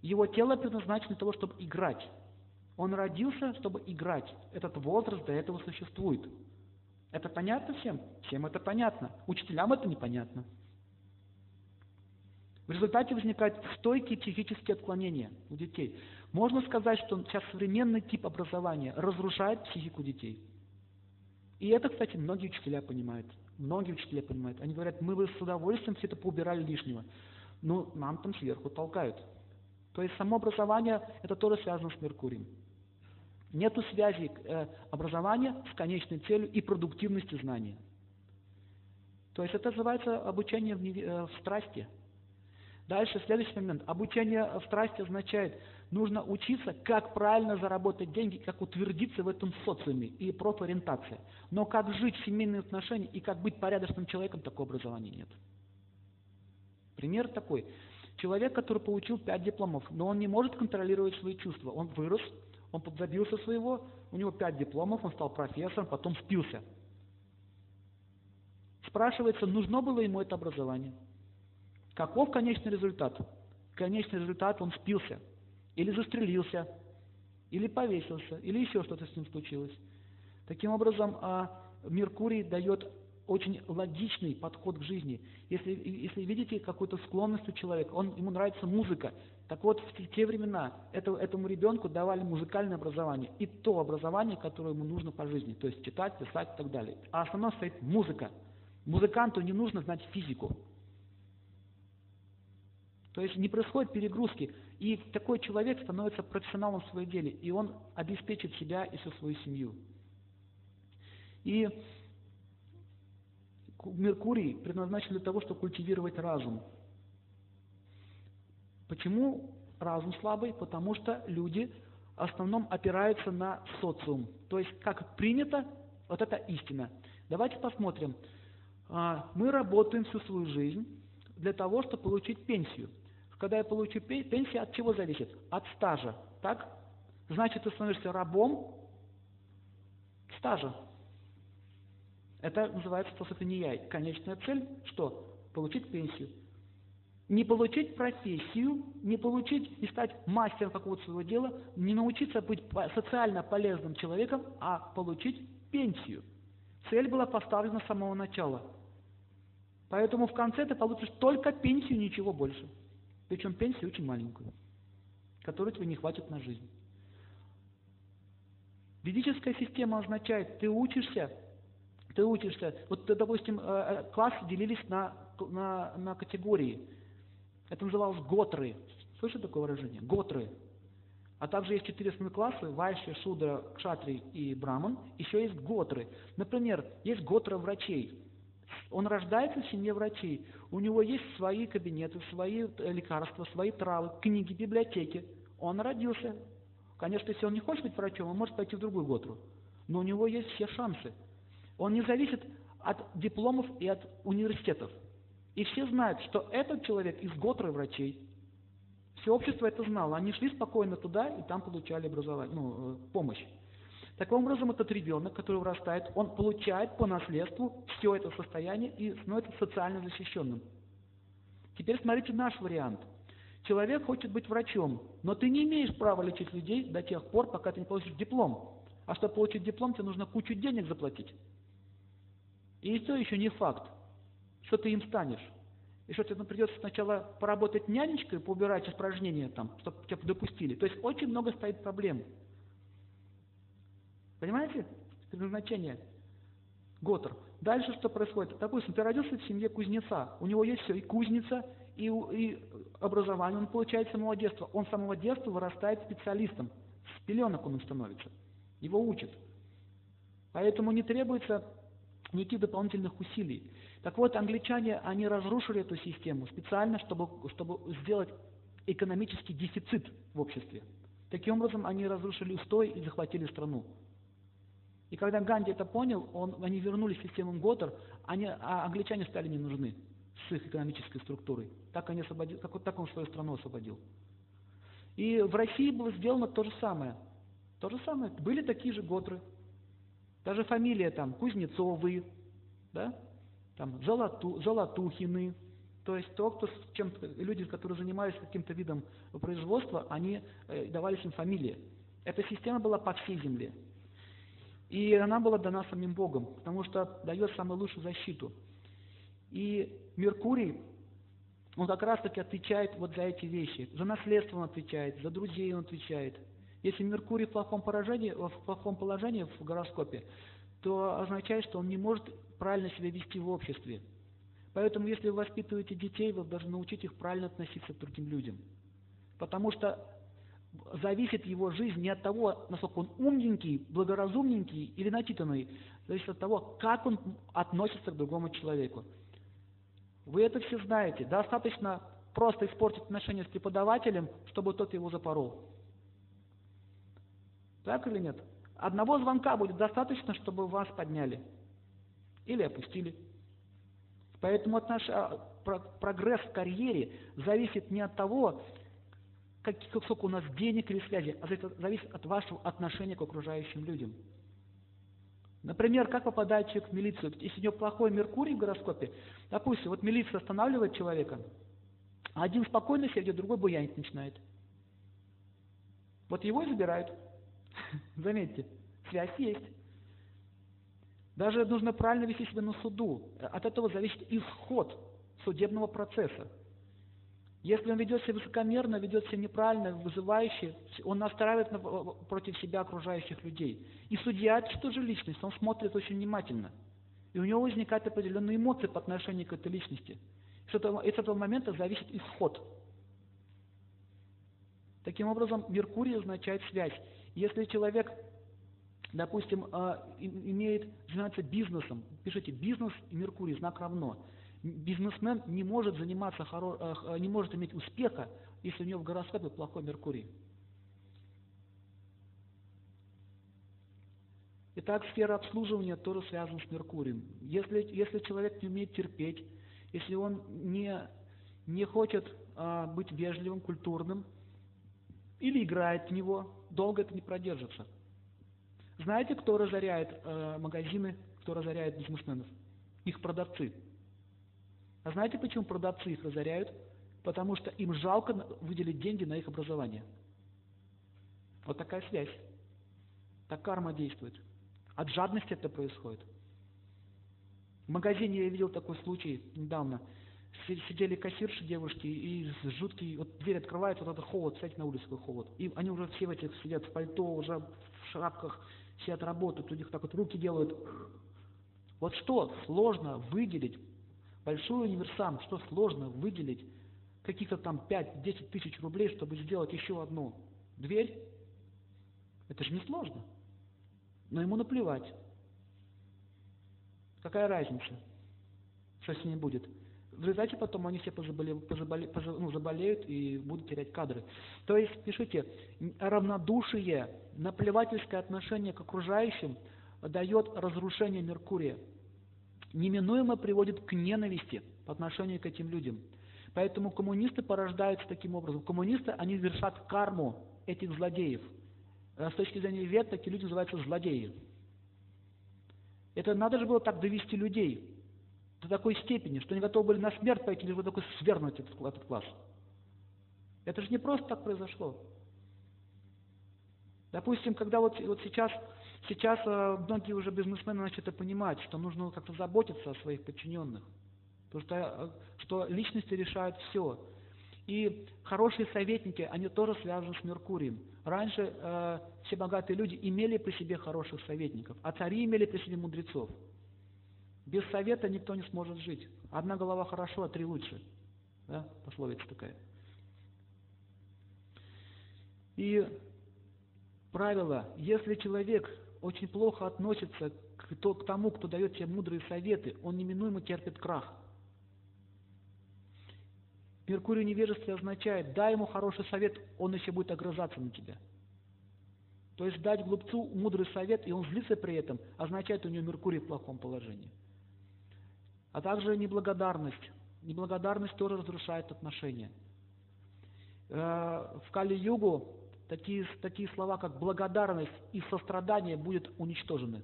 Его тело предназначено для того, чтобы играть. Он родился, чтобы играть. Этот возраст до этого существует. Это понятно всем? Всем это понятно. Учителям это непонятно. В результате возникают стойкие психические отклонения у детей. Можно сказать, что сейчас современный тип образования разрушает психику детей. И это, кстати, многие учителя понимают. Многие учителя понимают. Они говорят, мы бы с удовольствием все это поубирали лишнего. Но нам там сверху толкают. То есть само образование, это тоже связано с Меркурием. Нету связи э, образования с конечной целью и продуктивностью знания. То есть это называется обучение в, э, в страсти. Дальше, следующий момент. Обучение страсти означает, нужно учиться, как правильно заработать деньги, как утвердиться в этом социуме и профориентация. Но как жить в семейные отношения и как быть порядочным человеком, такого образования нет. Пример такой. Человек, который получил пять дипломов, но он не может контролировать свои чувства. Он вырос, он подзабился своего, у него пять дипломов, он стал профессором, потом спился. Спрашивается, нужно было ему это образование? Каков конечный результат? Конечный результат, он спился, или застрелился, или повесился, или еще что-то с ним случилось. Таким образом, а, Меркурий дает очень логичный подход к жизни. Если, если видите какую-то склонность у человека, он, ему нравится музыка, так вот в те времена это, этому ребенку давали музыкальное образование и то образование, которое ему нужно по жизни, то есть читать, писать и так далее. А основном стоит музыка. Музыканту не нужно знать физику. То есть не происходит перегрузки, и такой человек становится профессионалом в своем деле, и он обеспечит себя и всю свою семью. И Меркурий предназначен для того, чтобы культивировать разум. Почему разум слабый? Потому что люди в основном опираются на социум. То есть, как принято, вот это истина. Давайте посмотрим. А, мы работаем всю свою жизнь для того, чтобы получить пенсию. Когда я получу пенсию, от чего зависит? От стажа. Так? Значит, ты становишься рабом стажа. Это называется я. Конечная цель – что? Получить пенсию. Не получить профессию, не получить, не стать мастером какого-то своего дела, не научиться быть социально полезным человеком, а получить пенсию. Цель была поставлена с самого начала. Поэтому в конце ты получишь только пенсию, ничего больше. Причем пенсию очень маленькую, которой тебе не хватит на жизнь. Ведическая система означает, ты учишься ты учишься, вот, допустим, э, э, классы делились на, на, на категории. Это называлось готры. Слышали такое выражение? Готры. А также есть четыре основные классы, Вайши, Шудра, Кшатри и Браман. Еще есть готры. Например, есть готра врачей. Он рождается в семье врачей. У него есть свои кабинеты, свои э, лекарства, свои травы, книги, библиотеки. Он родился. Конечно, если он не хочет быть врачом, он может пойти в другую готру. Но у него есть все шансы. Он не зависит от дипломов и от университетов. И все знают, что этот человек из Готры врачей. Все общество это знало. Они шли спокойно туда и там получали образование, ну, э, помощь. Таким образом, этот ребенок, который вырастает, он получает по наследству все это состояние и становится социально защищенным. Теперь смотрите наш вариант. Человек хочет быть врачом, но ты не имеешь права лечить людей до тех пор, пока ты не получишь диплом. А чтобы получить диплом, тебе нужно кучу денег заплатить. И это еще не факт, что ты им станешь. И что тебе придется сначала поработать нянечкой, поубирать испражнения там, чтобы тебя допустили. То есть очень много стоит проблем. Понимаете? Предназначение. Готер. Дальше что происходит? Допустим, ты родился в семье кузнеца. У него есть все, и кузница, и, и образование он получает с самого детства. Он с самого детства вырастает специалистом. С пеленок он становится. Его учат. Поэтому не требуется никаких дополнительных усилий. Так вот, англичане, они разрушили эту систему специально, чтобы, чтобы сделать экономический дефицит в обществе. Таким образом, они разрушили устой и захватили страну. И когда Ганди это понял, он, они вернулись в систему Готтер, они, а англичане стали не нужны с их экономической структурой. Так, они освободили, так, так он свою страну освободил. И в России было сделано то же самое. То же самое. Были такие же Готры. Даже фамилия там Кузнецовы, да? там Золоту, Золотухины. То есть то, кто, чем, люди, которые занимались каким-то видом производства, они э, давались им фамилии. Эта система была по всей земле. И она была дана самим Богом, потому что дает самую лучшую защиту. И Меркурий, он как раз таки отвечает вот за эти вещи. За наследство он отвечает, за друзей он отвечает. Если Меркурий в плохом, поражении, в плохом положении в гороскопе, то означает, что он не может правильно себя вести в обществе. Поэтому, если вы воспитываете детей, вы должны научить их правильно относиться к другим людям. Потому что зависит его жизнь не от того, насколько он умненький, благоразумненький или начитанный, зависит от того, как он относится к другому человеку. Вы это все знаете. Достаточно просто испортить отношения с преподавателем, чтобы тот его запорол. Так или нет? Одного звонка будет достаточно, чтобы вас подняли или опустили. Поэтому от наш, а, прогресс в карьере зависит не от того, как, сколько у нас денег или связи, а зависит от вашего отношения к окружающим людям. Например, как попадает человек в милицию? Если у него плохой Меркурий в гороскопе, допустим, вот милиция останавливает человека, а один спокойно сидит, другой буянить начинает. Вот его и забирают. Заметьте, связь есть. Даже нужно правильно вести себя на суду. От этого зависит исход судебного процесса. Если он ведет себя высокомерно, ведет себя неправильно, вызывающе, он настраивает на, против себя окружающих людей. И судья – это что же личность, он смотрит очень внимательно. И у него возникают определенные эмоции по отношению к этой личности. С этого, с этого момента зависит исход. Таким образом, Меркурий означает связь. Если человек, допустим, а, имеет, занимается бизнесом, пишите бизнес и Меркурий, знак равно – Бизнесмен не может заниматься, хоро... не может иметь успеха, если у него в гороскопе плохой Меркурий. Итак, сфера обслуживания тоже связана с Меркурием. Если, если человек не умеет терпеть, если он не, не хочет а, быть вежливым, культурным, или играет в него, долго это не продержится. Знаете, кто разоряет э, магазины, кто разоряет бизнесменов? Их продавцы. А знаете, почему продавцы их разоряют? Потому что им жалко выделить деньги на их образование. Вот такая связь. Так карма действует. От жадности это происходит. В магазине я видел такой случай недавно. Сидели кассирши девушки, и жуткий, вот дверь открывается, вот это холод, кстати, на улице какой холод. И они уже все в этих сидят в пальто, уже в шапках, сидят работают, у них так вот руки делают. Вот что сложно выделить Большой универсам, что сложно выделить каких-то там 5-10 тысяч рублей, чтобы сделать еще одну дверь? Это же не сложно. Но ему наплевать. Какая разница, что с ними будет? В результате потом они все позаболе, позаболе, поза, ну, заболеют и будут терять кадры. То есть, пишите, равнодушие, наплевательское отношение к окружающим дает разрушение Меркурия неминуемо приводит к ненависти по отношению к этим людям. Поэтому коммунисты порождаются таким образом. Коммунисты, они вершат карму этих злодеев. С точки зрения вет, такие люди называются злодеи. Это надо же было так довести людей до такой степени, что они готовы были на смерть пойти, лишь бы только свернуть этот, этот класс. Это же не просто так произошло. Допустим, когда вот, вот сейчас, сейчас э, многие уже бизнесмены начали понимать, что нужно как-то заботиться о своих подчиненных. Потому что, э, что личности решают все. И хорошие советники, они тоже связаны с Меркурием. Раньше э, все богатые люди имели при себе хороших советников, а цари имели при себе мудрецов. Без совета никто не сможет жить. Одна голова хорошо, а три лучше. Да? Пословица такая. И правило, если человек очень плохо относится к, к тому, кто дает тебе мудрые советы, он неминуемо терпит крах. Меркурий невежество означает, дай ему хороший совет, он еще будет огрызаться на тебя. То есть дать глупцу мудрый совет, и он злится при этом, означает у него Меркурий в плохом положении. А также неблагодарность. Неблагодарность тоже разрушает отношения. Э, в Кали-Югу такие, такие слова, как благодарность и сострадание будут уничтожены.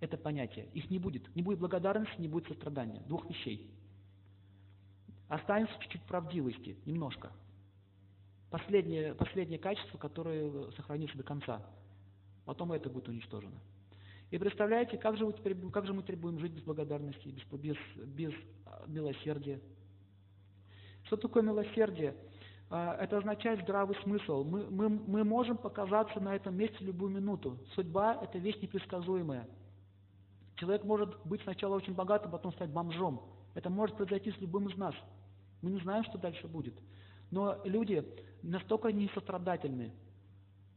Это понятие. Их не будет. Не будет благодарности, не будет сострадания. Двух вещей. Останется чуть-чуть правдивости, немножко. Последнее, последнее качество, которое сохранится до конца. Потом это будет уничтожено. И представляете, как же, мы теперь, как же мы теперь будем жить без благодарности, без, без, без милосердия? Что такое милосердие? А, это означает здравый смысл. Мы, мы, мы можем показаться на этом месте любую минуту. Судьба – это вещь непредсказуемая. Человек может быть сначала очень богатым, а потом стать бомжом. Это может произойти с любым из нас. Мы не знаем, что дальше будет. Но люди настолько несострадательны,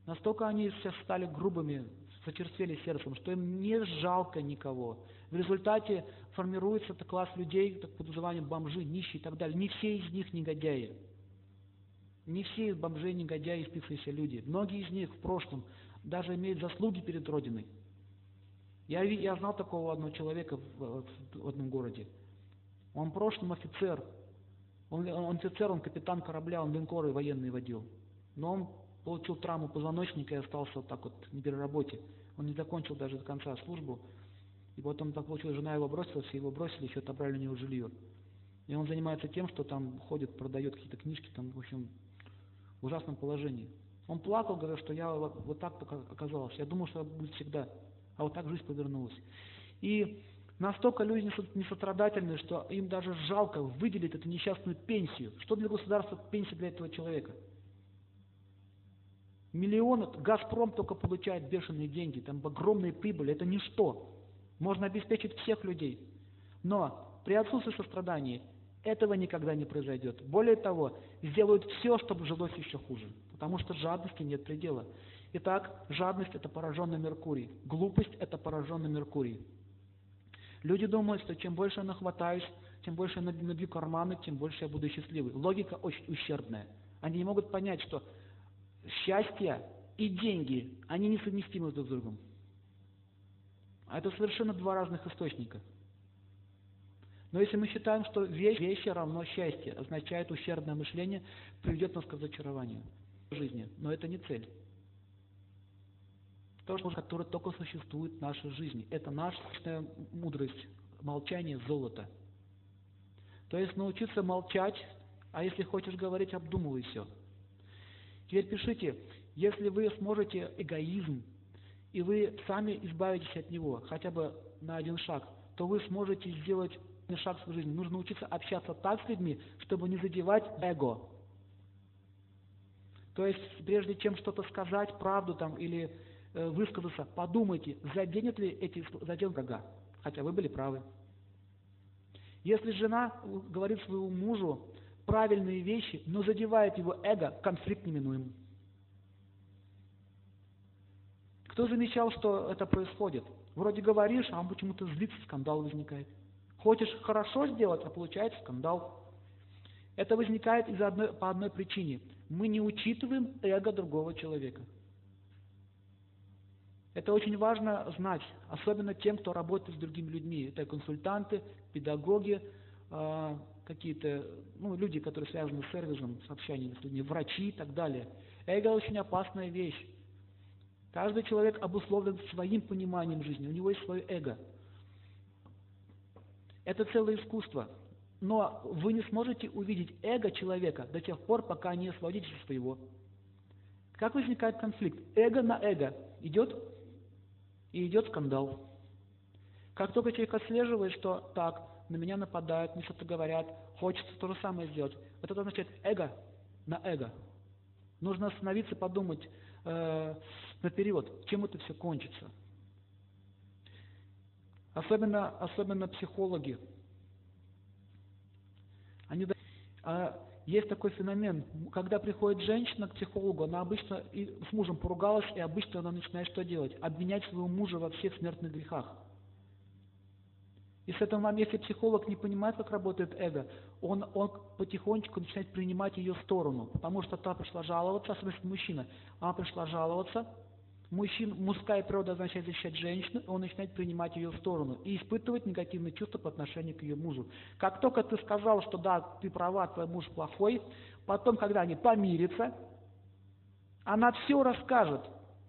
настолько они сейчас стали грубыми, зачерствели сердцем, что им не жалко никого. В результате формируется класс людей, так под названием бомжи, нищие и так далее. Не все из них негодяи. Не все из бомжей негодяи спившиеся люди. Многие из них в прошлом даже имеют заслуги перед Родиной. Я, я знал такого одного человека в, в одном городе. Он в прошлом офицер, он, он офицер, он капитан корабля, он линкоры военные водил. Но он получил травму позвоночника и остался вот так вот не при работе. Он не закончил даже до конца службу. И потом так получилось, жена его бросила, все его бросили, еще отобрали у него жилье. И он занимается тем, что там ходит, продает какие-то книжки, там, в общем, ужасном положении. Он плакал, говорил, что я вот, так оказался. Я думал, что будет всегда. А вот так жизнь повернулась. И Настолько люди несострадательны, что им даже жалко выделить эту несчастную пенсию. Что для государства пенсия для этого человека? Миллионы, Газпром только получает бешеные деньги, там огромные прибыли, это ничто. Можно обеспечить всех людей. Но при отсутствии сострадания этого никогда не произойдет. Более того, сделают все, чтобы жилось еще хуже. Потому что жадности нет предела. Итак, жадность – это пораженный Меркурий. Глупость – это пораженный Меркурий. Люди думают, что чем больше я нахватаюсь, тем больше я набью карманы, тем больше я буду счастливый. Логика очень ущербная. Они не могут понять, что счастье и деньги, они несовместимы друг с другом. А это совершенно два разных источника. Но если мы считаем, что вещь, вещи равно счастье, означает ущербное мышление, приведет нас к разочарованию в жизни. Но это не цель то, которое только существует в нашей жизни. Это наша мудрость, молчание – золото. То есть научиться молчать, а если хочешь говорить, обдумывай все. Теперь пишите, если вы сможете эгоизм, и вы сами избавитесь от него, хотя бы на один шаг, то вы сможете сделать шаг в жизни. Нужно учиться общаться так с людьми, чтобы не задевать эго. То есть, прежде чем что-то сказать, правду там или Э, высказаться, подумайте, заденет ли эти задел врага, хотя вы были правы. Если жена говорит своему мужу правильные вещи, но задевает его эго, конфликт неминуем. Кто замечал, что это происходит? Вроде говоришь, а он почему-то злится, скандал возникает. Хочешь хорошо сделать, а получается скандал. Это возникает из одной, по одной причине. Мы не учитываем эго другого человека. Это очень важно знать, особенно тем, кто работает с другими людьми. Это консультанты, педагоги, э, какие-то ну, люди, которые связаны с сервисом, с общением с людьми, врачи и так далее. Эго очень опасная вещь. Каждый человек обусловлен своим пониманием жизни, у него есть свое эго. Это целое искусство. Но вы не сможете увидеть эго человека до тех пор, пока не освободитесь от своего. Как возникает конфликт? Эго на эго идет, и идет скандал. Как только человек отслеживает, что так, на меня нападают, мне что-то говорят, хочется то же самое сделать, это означает эго на эго. Нужно остановиться, подумать э, наперед, чем это все кончится. Особенно, особенно психологи. Они, а, есть такой феномен, когда приходит женщина к психологу, она обычно и с мужем поругалась, и обычно она начинает что делать? Обвинять своего мужа во всех смертных грехах. И с этого момента, если психолог не понимает, как работает эго, он, он потихонечку начинает принимать ее сторону, потому что та пришла жаловаться, особенно мужчина, она пришла жаловаться, мужчин, мужская природа означает защищать женщину, он начинает принимать ее сторону и испытывать негативные чувства по отношению к ее мужу. Как только ты сказал, что да, ты права, твой муж плохой, потом, когда они помирятся, она все расскажет,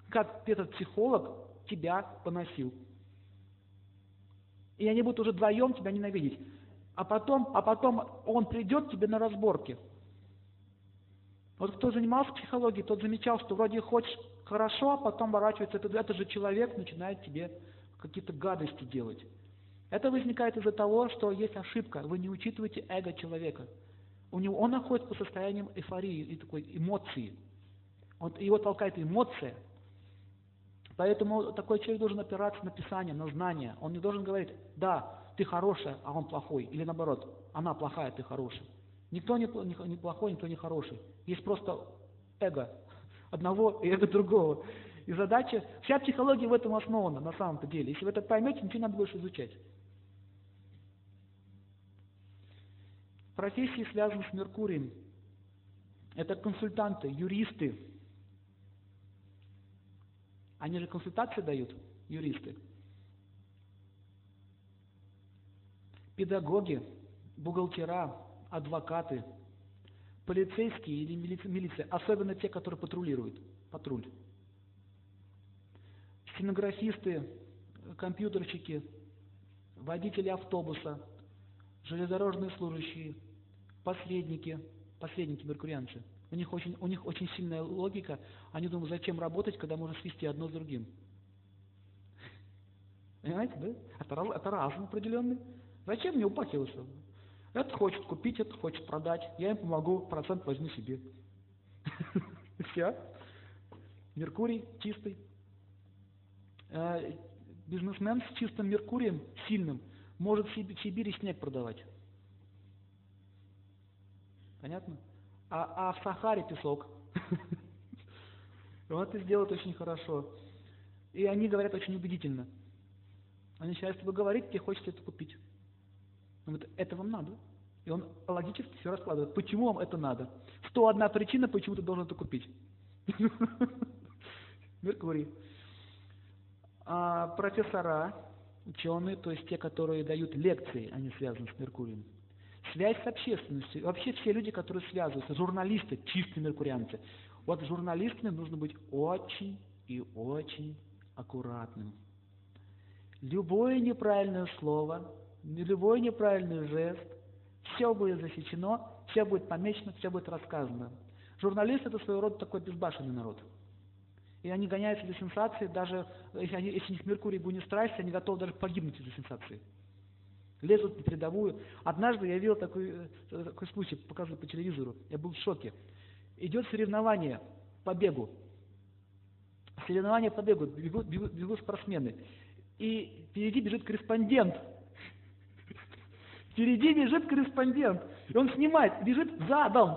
как этот психолог тебя поносил. И они будут уже вдвоем тебя ненавидеть. А потом, а потом он придет тебе на разборки. Вот кто занимался психологией, тот замечал, что вроде хочешь хорошо, а потом ворачивается, это, это же человек начинает тебе какие-то гадости делать. Это возникает из-за того, что есть ошибка, вы не учитываете эго человека. У него, он находится по состояниям эйфории и такой эмоции. Вот его толкает эмоция. Поэтому такой человек должен опираться на Писание, на знания. Он не должен говорить, да, ты хорошая, а он плохой. Или наоборот, она плохая, ты хороший. Никто не, не плохой, никто не хороший. Есть просто эго одного и эго другого. И задача, вся психология в этом основана на самом-то деле. Если вы это поймете, ничего не надо больше изучать. Профессии, связанные с Меркурием, это консультанты, юристы. Они же консультации дают, юристы. Педагоги, бухгалтера, адвокаты, полицейские или милиция, особенно те, которые патрулируют, патруль. Стенографисты, компьютерщики, водители автобуса, железнодорожные служащие, посредники, посредники меркурианцы. У них, очень, у них очень сильная логика. Они думают, зачем работать, когда можно свести одно с другим. Понимаете, да? Это, это разум определенный. Зачем мне упахиваться? Этот хочет купить, этот хочет продать. Я им помогу, процент возьму себе. Все. Меркурий чистый. Э, бизнесмен с чистым Меркурием, сильным, может в Сибири снег продавать. Понятно? А, а в Сахаре песок. Он это сделает очень хорошо. И они говорят очень убедительно. Они начинают с тобой говорить, тебе хочется это купить. Он говорит, это вам надо. И он логически все раскладывает. Почему вам это надо? 101 причина, почему ты должен это купить. Меркурий. А профессора, ученые, то есть те, которые дают лекции, они связаны с Меркурием. Связь с общественностью. Вообще все люди, которые связываются, журналисты, чистые меркурианцы. Вот с журналистами нужно быть очень и очень аккуратным. Любое неправильное слово любой неправильный жест, все будет засечено, все будет помечено, все будет рассказано. Журналист – это своего рода такой безбашенный народ. И они гоняются за сенсацией, даже если, они, если у них Меркурий будет страсть, они готовы даже погибнуть из-за сенсации. Лезут на передовую. Однажды я видел такой, э, такой случай, показывали по телевизору. Я был в шоке. Идет соревнование по бегу. Соревнование по бегу. Бегут, бегут, бегут спортсмены. И впереди бежит корреспондент Впереди бежит корреспондент, и он снимает, бежит задом.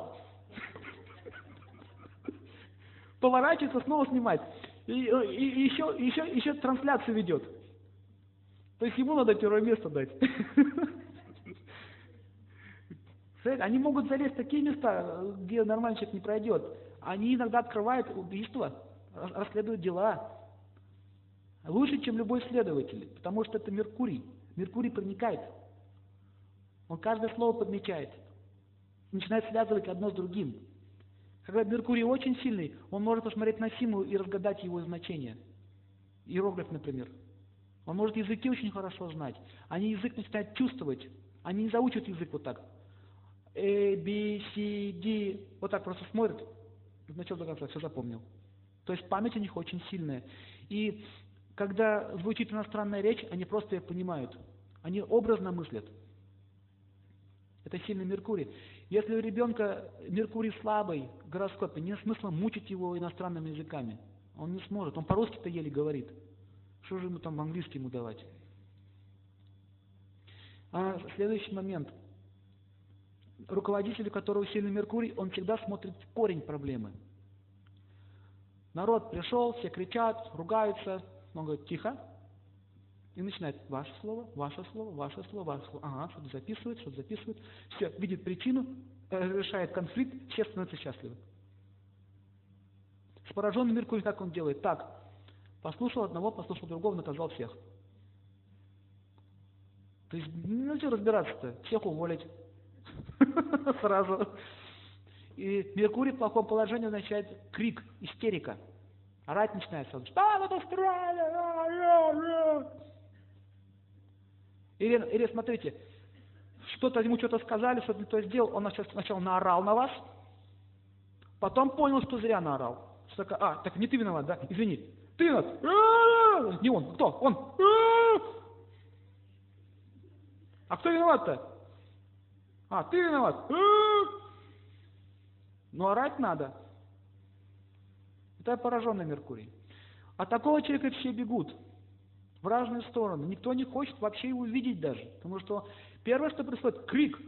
Поворачивается, снова снимает. И, и, и еще, еще, еще трансляцию ведет. То есть ему надо первое место дать. Они могут залезть в такие места, где нормальный человек не пройдет. Они иногда открывают убийства, расследуют дела. Лучше, чем любой следователь, потому что это Меркурий. Меркурий проникает он каждое слово подмечает. Начинает связывать одно с другим. Когда Меркурий очень сильный, он может посмотреть на символ и разгадать его значение. Иероглиф, например. Он может языки очень хорошо знать. Они язык начинают чувствовать. Они не заучат язык вот так. A, B, C, D. Вот так просто смотрят. Начал до конца, все запомнил. То есть память у них очень сильная. И когда звучит иностранная речь, они просто ее понимают. Они образно мыслят. Это сильный Меркурий. Если у ребенка Меркурий слабый в гороскопе, нет смысла мучить его иностранными языками. Он не сможет. Он по-русски-то еле говорит. Что же ему там английский ему давать? А следующий момент. Руководитель, у которого сильный Меркурий, он всегда смотрит в корень проблемы. Народ пришел, все кричат, ругаются. Он говорит, тихо. И начинает ваше слово, ваше слово, ваше слово, ваше слово. Ага, что-то записывает, что-то записывает. Все, видит причину, решает конфликт, все становятся счастливы. С пораженным Меркурий как он делает? Так, послушал одного, послушал другого, наказал всех. То есть, ну что разбираться-то, всех уволить сразу. И Меркурий в плохом положении означает крик, истерика. Орать начинается. Что вы устроили? Или, или смотрите, что-то ему что-то сказали, что-то не то сделал, он сначала наорал на вас, потом понял, что зря наорал. Что такое, а, так не ты виноват, да? Извини. Ты виноват. Не он. Кто? Он. А кто виноват-то? А, ты виноват. Но орать надо. Это пораженный Меркурий. От такого человека все бегут в разные стороны. Никто не хочет вообще его видеть даже. Потому что первое, что происходит, крик.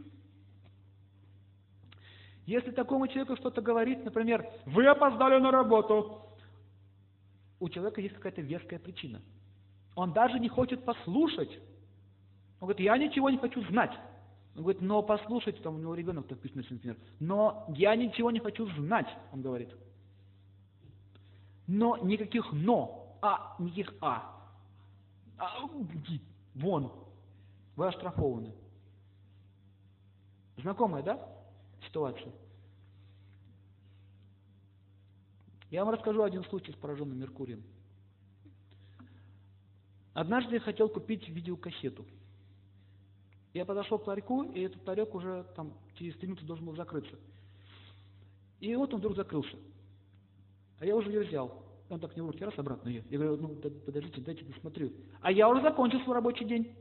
Если такому человеку что-то говорит, например, вы опоздали на работу, у человека есть какая-то веская причина. Он даже не хочет послушать. Он говорит, я ничего не хочу знать. Он говорит, но послушайте, там у него ребенок так пишет, например, но я ничего не хочу знать, он говорит. Но никаких но, а, никаких а. А вон, вы оштрафованы. Знакомая, да, ситуация? Я вам расскажу один случай с пораженным Меркурием. Однажды я хотел купить видеокассету. Я подошел к ларьку, и этот ларек уже там через три минуты должен был закрыться. И вот он вдруг закрылся. А я уже ее взял. Он так не руки, раз обратно ее. Я говорю, ну подождите, дайте досмотрю. А я уже закончил свой рабочий день.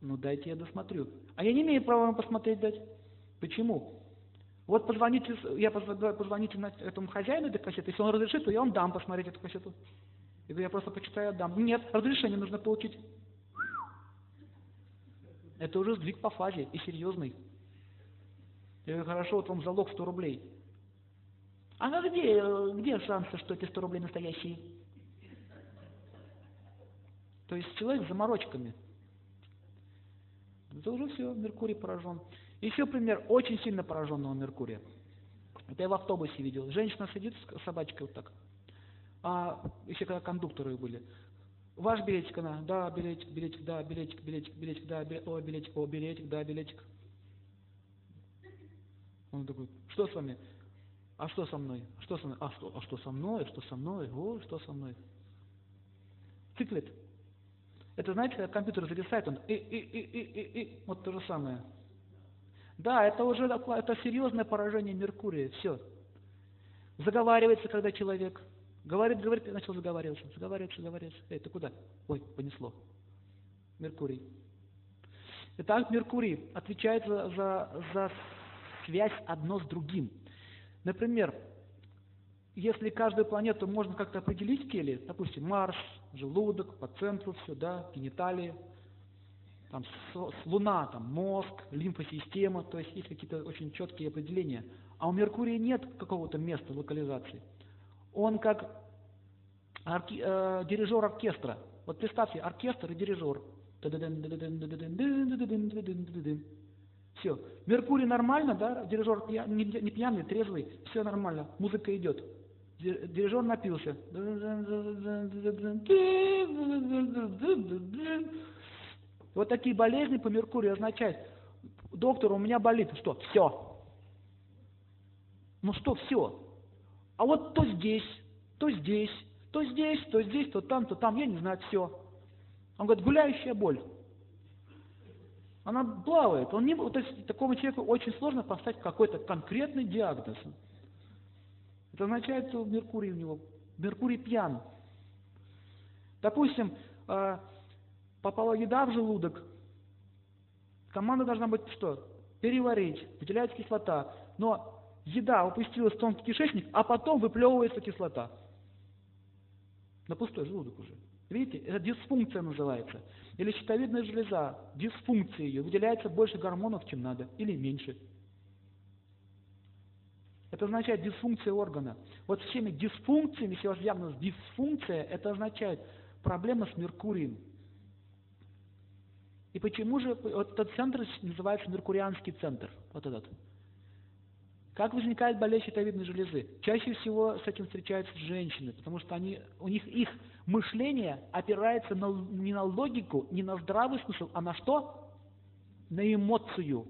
Ну дайте я досмотрю. А я не имею права вам посмотреть дать. Почему? Вот позвоните, я позвоните на этому хозяину этой кассеты, если он разрешит, то я вам дам посмотреть эту кассету. Я говорю, я просто почитаю, отдам. Нет, разрешение нужно получить. Это уже сдвиг по фазе и серьезный. Я говорю, хорошо, вот вам залог 100 рублей. А ну где, где шансы, что эти 100 рублей настоящие? То есть человек с заморочками. Это уже все, Меркурий поражен. Еще пример очень сильно пораженного Меркурия. Это я в автобусе видел. Женщина сидит с собачкой вот так. А еще когда кондукторы были. Ваш билетик, она, да, билетик, билетик, да, билетик, билетик, билетик, да, билетик, о, билетик, о, билетик, да, билетик. Он такой, что с вами? А что со мной? Что со мной? А что, а что со мной? Что со мной? О, что со мной? Циклит. Это, знаете, когда компьютер зависает, он и, и, и, и, и, и, вот то же самое. Да, это уже это серьезное поражение Меркурия, все. Заговаривается, когда человек Говорит, говорит, начал заговариваться, заговариваться, заговариваться. Эй, ты куда? Ой, понесло. Меркурий. Итак, Меркурий отвечает за, за, за связь одно с другим. Например, если каждую планету можно как-то определить теле, допустим, Марс, желудок, по центру все, да, гениталии, там с, Луна, там мозг, лимфосистема, то есть есть какие-то очень четкие определения. А у Меркурия нет какого-то места локализации он как орки, э, дирижер оркестра. Вот представьте, оркестр и дирижер. Все. Меркурий нормально, да? Дирижер не, не пьяный, трезвый, все нормально, музыка идет. Дирижер напился. Вот такие болезни по Меркурию означают, доктор, у меня болит. Что? Все. Ну что все? А вот то здесь, то здесь, то здесь, то здесь, то там, то там, я не знаю, все. Он говорит, гуляющая боль. Она плавает. Он не, то есть такому человеку очень сложно поставить какой-то конкретный диагноз. Это означает, что Меркурий у него, Меркурий пьян. Допустим, а, попала еда в желудок, команда должна быть что? Переварить, выделяется кислота. Но еда упустилась в тонкий кишечник, а потом выплевывается кислота. На пустой желудок уже. Видите, это дисфункция называется. Или щитовидная железа, дисфункция ее, выделяется больше гормонов, чем надо, или меньше. Это означает дисфункция органа. Вот всеми дисфункциями, если у вас диагноз дисфункция, это означает проблема с Меркурием. И почему же вот этот центр называется Меркурианский центр? Вот этот. Как возникает болезнь щитовидной железы? Чаще всего с этим встречаются женщины, потому что они, у них их мышление опирается на, не на логику, не на здравый смысл, а на что? На эмоцию.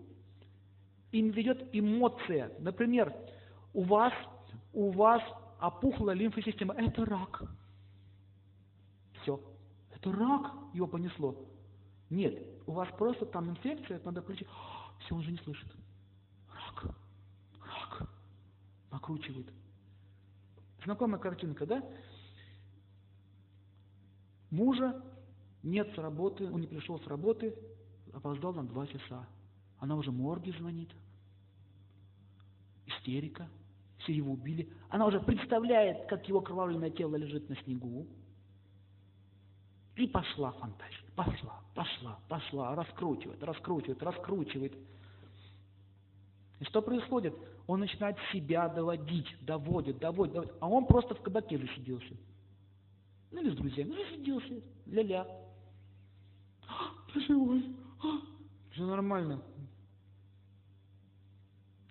Им ведет эмоция. Например, у вас, у вас опухла лимфосистема. Это рак. Все. Это рак, его понесло. Нет, у вас просто там инфекция, это надо включить. Все, он же не слышит. Рак накручивает. Знакомая картинка, да? Мужа нет с работы, он не пришел с работы, опоздал на два часа. Она уже морги звонит. Истерика. Все его убили. Она уже представляет, как его кровавленное тело лежит на снегу. И пошла фантазия. Пошла, пошла, пошла. Раскручивает, раскручивает, раскручивает. И что происходит? Он начинает себя доводить, доводит, доводит, доводит. А он просто в кабаке засиделся. Ну или с друзьями. Засиделся. Ля-ля. Ты живой. Все нормально.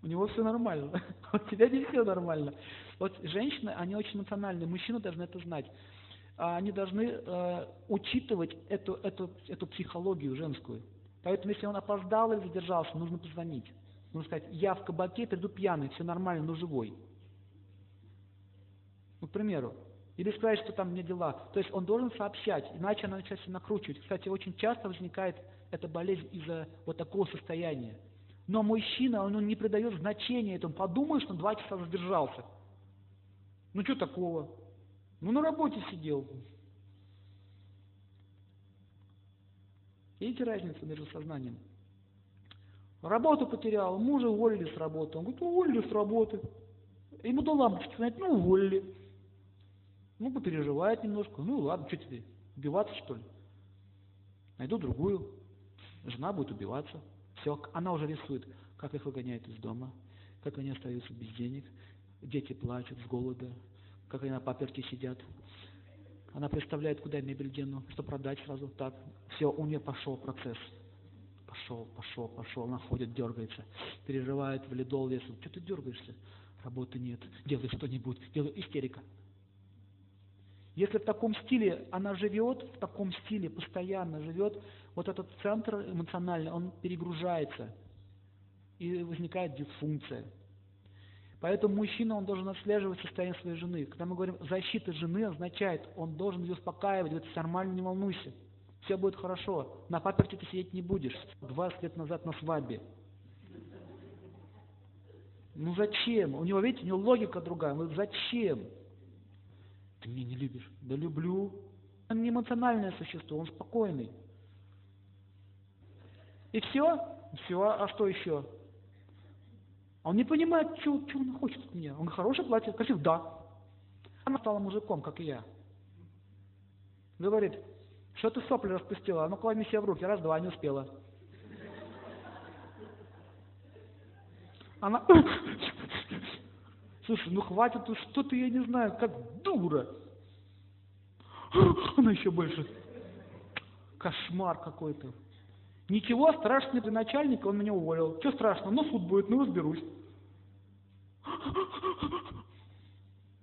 У него все нормально. У тебя не все нормально. Вот женщины, они очень эмоциональные. Мужчины должны это знать. А они должны э, учитывать эту, эту, эту психологию женскую. Поэтому, если он опоздал или задержался, нужно позвонить. Нужно сказать, я в кабаке приду пьяный, все нормально, но живой. Ну, к примеру. Или сказать, что там мне дела. То есть он должен сообщать, иначе она начинает себя накручивать. Кстати, очень часто возникает эта болезнь из-за вот такого состояния. Но мужчина, он не придает значения этому. Подумаешь, что он два часа задержался. Ну, что такого? Ну, на работе сидел. Видите разницу между сознанием? Работу потерял, мужа уволили с работы. Он говорит, уволили с работы. Ему до лампочки сказать, ну уволили. Ну, попереживает немножко. Ну ладно, что тебе, убиваться что ли? Найду другую. Жена будет убиваться. Все, она уже рисует, как их выгоняют из дома, как они остаются без денег, дети плачут с голода, как они на паперте сидят. Она представляет, куда мебель дену, что продать сразу. Так, все, у нее пошел процесс. Пошел, пошел, пошел, она ходит, дергается, переживает, в ледол лезет. Что ты дергаешься? Работы нет, делай что-нибудь, делай истерика. Если в таком стиле она живет, в таком стиле постоянно живет, вот этот центр эмоциональный, он перегружается, и возникает дисфункция. Поэтому мужчина, он должен отслеживать состояние своей жены. Когда мы говорим защита жены, означает, он должен ее успокаивать, говорит, нормально, не волнуйся все будет хорошо. На паперте ты сидеть не будешь. 20 лет назад на свадьбе. Ну зачем? У него, видите, у него логика другая. Говорит, зачем? Ты меня не любишь. Да люблю. Он не эмоциональное существо, он спокойный. И все? Все, а что еще? Он не понимает, что, что он хочет от меня. Он хороший платье, красив, да. Она стала мужиком, как и я. Говорит, что ты сопли распустила? А ну возьми себя в руки. Раз, два, не успела. Она... Слушай, ну хватит, что ты, я не знаю, как дура. Она еще больше. Кошмар какой-то. Ничего страшного для начальника, он меня уволил. Что страшного? Ну, суд будет, ну, разберусь.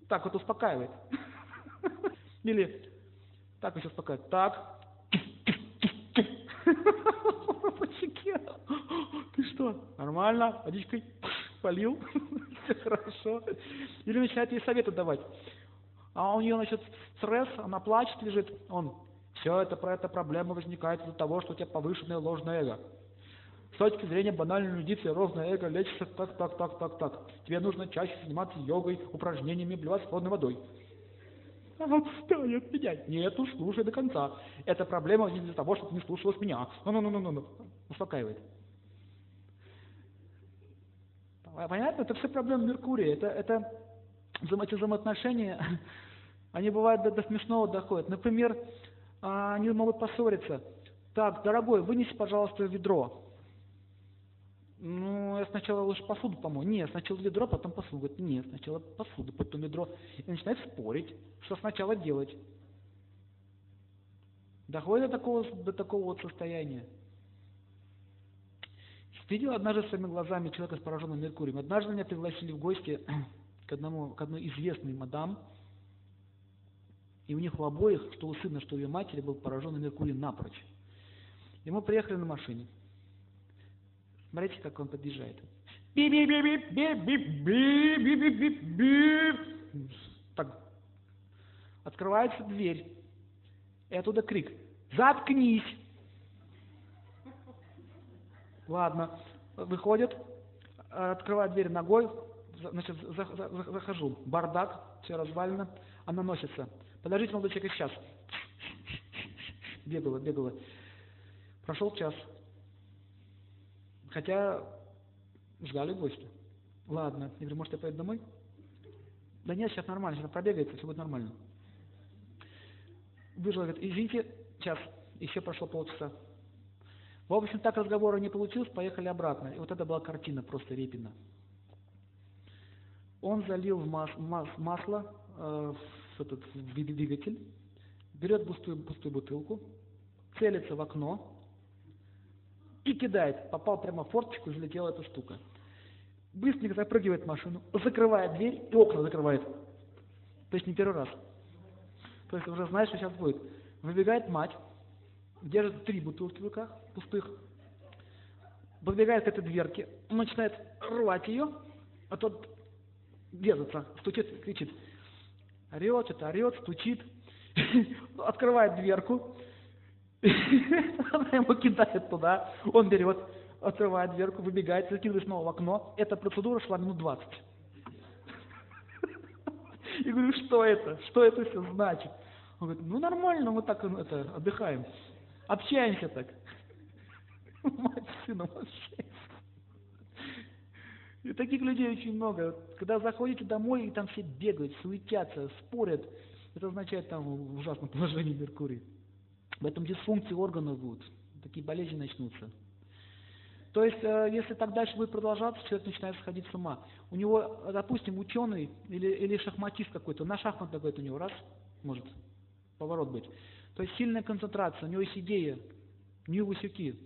Так вот успокаивает. Или так еще успокаивает. Так. По щеке. Ты что, нормально? Водичкой полил? все хорошо. Или начинает ей советы давать. А у нее, значит, стресс, она плачет, лежит, он, все это, про это проблема возникает из-за того, что у тебя повышенное ложное эго. С точки зрения банальной медиции, ложное эго лечится так, так, так, так, так. Тебе нужно чаще заниматься йогой, упражнениями, блевать холодной водой. Отстань от меня. Нет, уж слушай до конца. Эта проблема не из-за того, что ты не слушалась меня. Ну-ну-ну-ну-ну. Успокаивает. Понятно? Это все проблемы Меркурия. Это, это эти взаимоотношения, они бывают до, до смешного доходят. Например, а, они могут поссориться. Так, дорогой, вынеси, пожалуйста, ведро. Ну, я сначала лучше посуду помою. Нет, сначала ведро, потом посуду. Говорит, нет, сначала посуду, потом ведро. И начинает спорить, что сначала делать. Доходит до такого, до такого вот состояния. Видел однажды своими глазами человека с пораженным Меркурием. Однажды меня пригласили в гости к, одному, к одной известной мадам, и у них у обоих, что у сына, что у ее матери, был пораженный Меркурий напрочь. И мы приехали на машине. Смотрите, как он подъезжает. Так. Открывается дверь. И оттуда крик. Заткнись! Ладно. Выходит, открывает дверь ногой, значит, захожу. Бардак, все развалено. Она носится. Подождите, молодой человек, сейчас. Бегала, бегала. Прошел час. Хотя ждали гостя. Ладно. Я говорю, может, я поеду домой? Да нет, сейчас нормально, сейчас пробегается, все будет нормально. Выжила, говорит, извините, час, еще прошло полчаса. В общем, так разговора не получилось, поехали обратно. И вот это была картина просто Репина. Он залил в мас, мас, масло э, в этот в двигатель, берет пустую, пустую бутылку, целится в окно и кидает. Попал прямо в форточку залетела эта штука. Быстренько запрыгивает в машину, закрывает дверь и окна закрывает. То есть не первый раз. То есть уже знаешь, что сейчас будет. Выбегает мать, держит три бутылки в руках, пустых, подбегает к этой дверке, начинает рвать ее, а тот держится, стучит, кричит. Орет, это орет, стучит, открывает дверку, она ему кидает туда, он берет, открывает дверку, выбегает, закидывает снова в окно. Эта процедура шла минут 20. И говорю, что это? Что это все значит? Он говорит, ну нормально, мы так это, отдыхаем. Общаемся так. Мать с сыном общается. И таких людей очень много. Когда заходите домой, и там все бегают, суетятся, спорят, это означает там в ужасном положении Меркурий. В этом дисфункции органов будут, такие болезни начнутся. То есть, э, если так дальше будет продолжаться, человек начинает сходить с ума. У него, допустим, ученый или, или шахматист какой-то, на шахмат какой-то у него раз, может, поворот быть. То есть сильная концентрация, у него есть идея, у него высоки.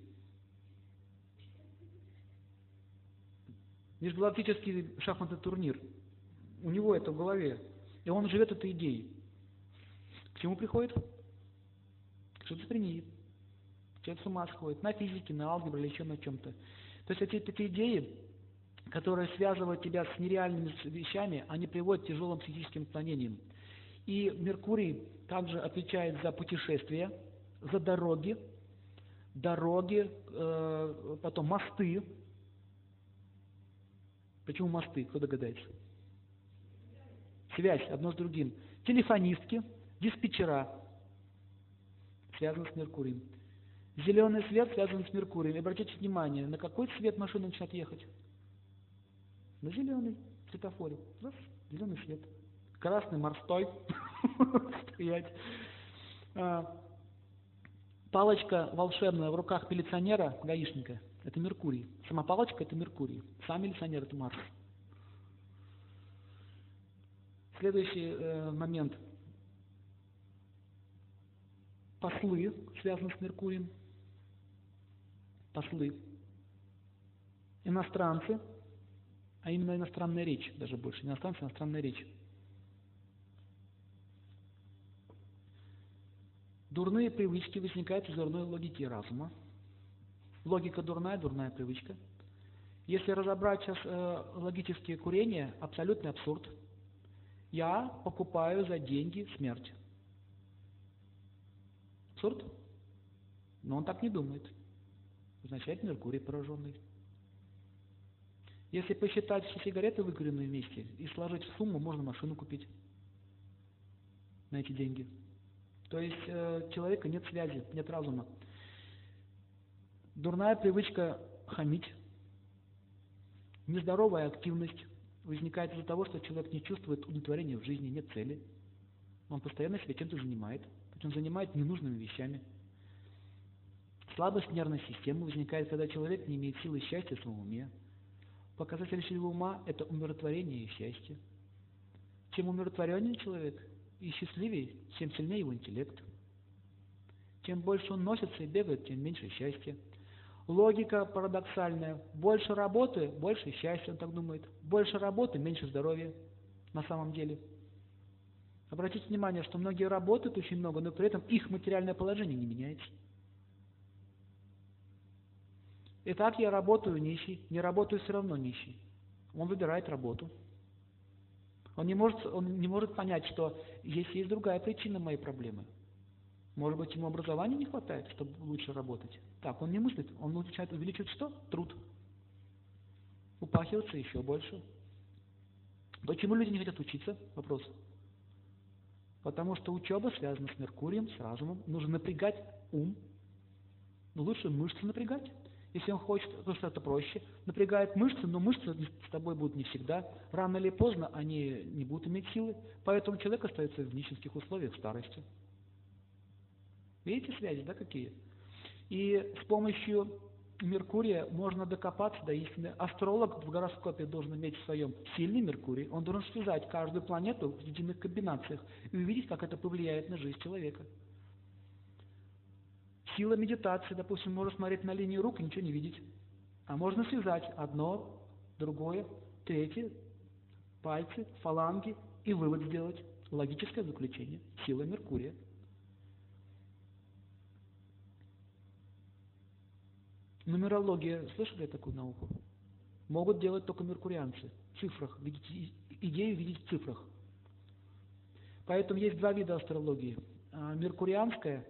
Межгалактический шахматный турнир. У него это в голове. И он живет этой идеей. К чему приходит? К шизофрении. Человек с ума сходит. На физике, на алгебре или еще на чем-то. То есть эти такие идеи, которые связывают тебя с нереальными вещами, они приводят к тяжелым психическим отклонениям. И Меркурий также отвечает за путешествия, за дороги, дороги, э, потом мосты. Почему мосты? Кто догадается? Связь одно с другим. Телефонистки, диспетчера связаны с Меркурием. Зеленый свет связан с Меркурием. И обратите внимание, на какой цвет машина начинает ехать? На зеленый светофоре. Раз, зеленый свет красный морской стоять. А, палочка волшебная в руках милиционера, гаишника, это Меркурий. Сама палочка – это Меркурий. Сам милиционер – это Марс. Следующий э, момент. Послы связаны с Меркурием. Послы. Иностранцы, а именно иностранная речь, даже больше. Иностранцы, иностранная речь. Дурные привычки возникают из дурной логики разума. Логика дурная, дурная привычка. Если разобрать сейчас э, логические курения, абсолютный абсурд. Я покупаю за деньги смерть. Абсурд? Но он так не думает. Означает Меркурий пораженный. Если посчитать все сигареты, выкуренные вместе, и сложить в сумму, можно машину купить на эти деньги. То есть э, человека нет связи, нет разума. Дурная привычка хамить, нездоровая активность возникает из-за того, что человек не чувствует удовлетворения в жизни, нет цели. Он постоянно себя чем-то занимает, причем занимает ненужными вещами. Слабость нервной системы возникает, когда человек не имеет силы счастья в своем уме. Показатель силы ума – это умиротворение и счастье. Чем умиротвореннее человек и счастливее, тем сильнее его интеллект. Чем больше он носится и бегает, тем меньше счастья. Логика парадоксальная. Больше работы, больше счастья, он так думает. Больше работы, меньше здоровья на самом деле. Обратите внимание, что многие работают очень много, но при этом их материальное положение не меняется. Итак, я работаю нищий, не работаю все равно нищий. Он выбирает работу. Он не может, он не может понять, что есть, есть другая причина моей проблемы – может быть, ему образования не хватает, чтобы лучше работать? Так, он не мыслит, он начинает увеличивать что? Труд. Упахиваться еще больше. Почему люди не хотят учиться? Вопрос. Потому что учеба связана с Меркурием, с разумом. Нужно напрягать ум. Лучше мышцы напрягать. Если он хочет, то что это проще. Напрягает мышцы, но мышцы с тобой будут не всегда. Рано или поздно они не будут иметь силы. Поэтому человек остается в нищенских условиях старости. Видите связи, да, какие? И с помощью Меркурия можно докопаться до истины. Астролог в гороскопе должен иметь в своем сильный Меркурий. Он должен связать каждую планету в единых комбинациях и увидеть, как это повлияет на жизнь человека. Сила медитации, допустим, можно смотреть на линию рук и ничего не видеть. А можно связать одно, другое, третье, пальцы, фаланги и вывод сделать. Логическое заключение. Сила Меркурия – Нумерология, слышали такую науку? Могут делать только меркурианцы. В цифрах, видеть, идею видеть в цифрах. Поэтому есть два вида астрологии. А, меркурианская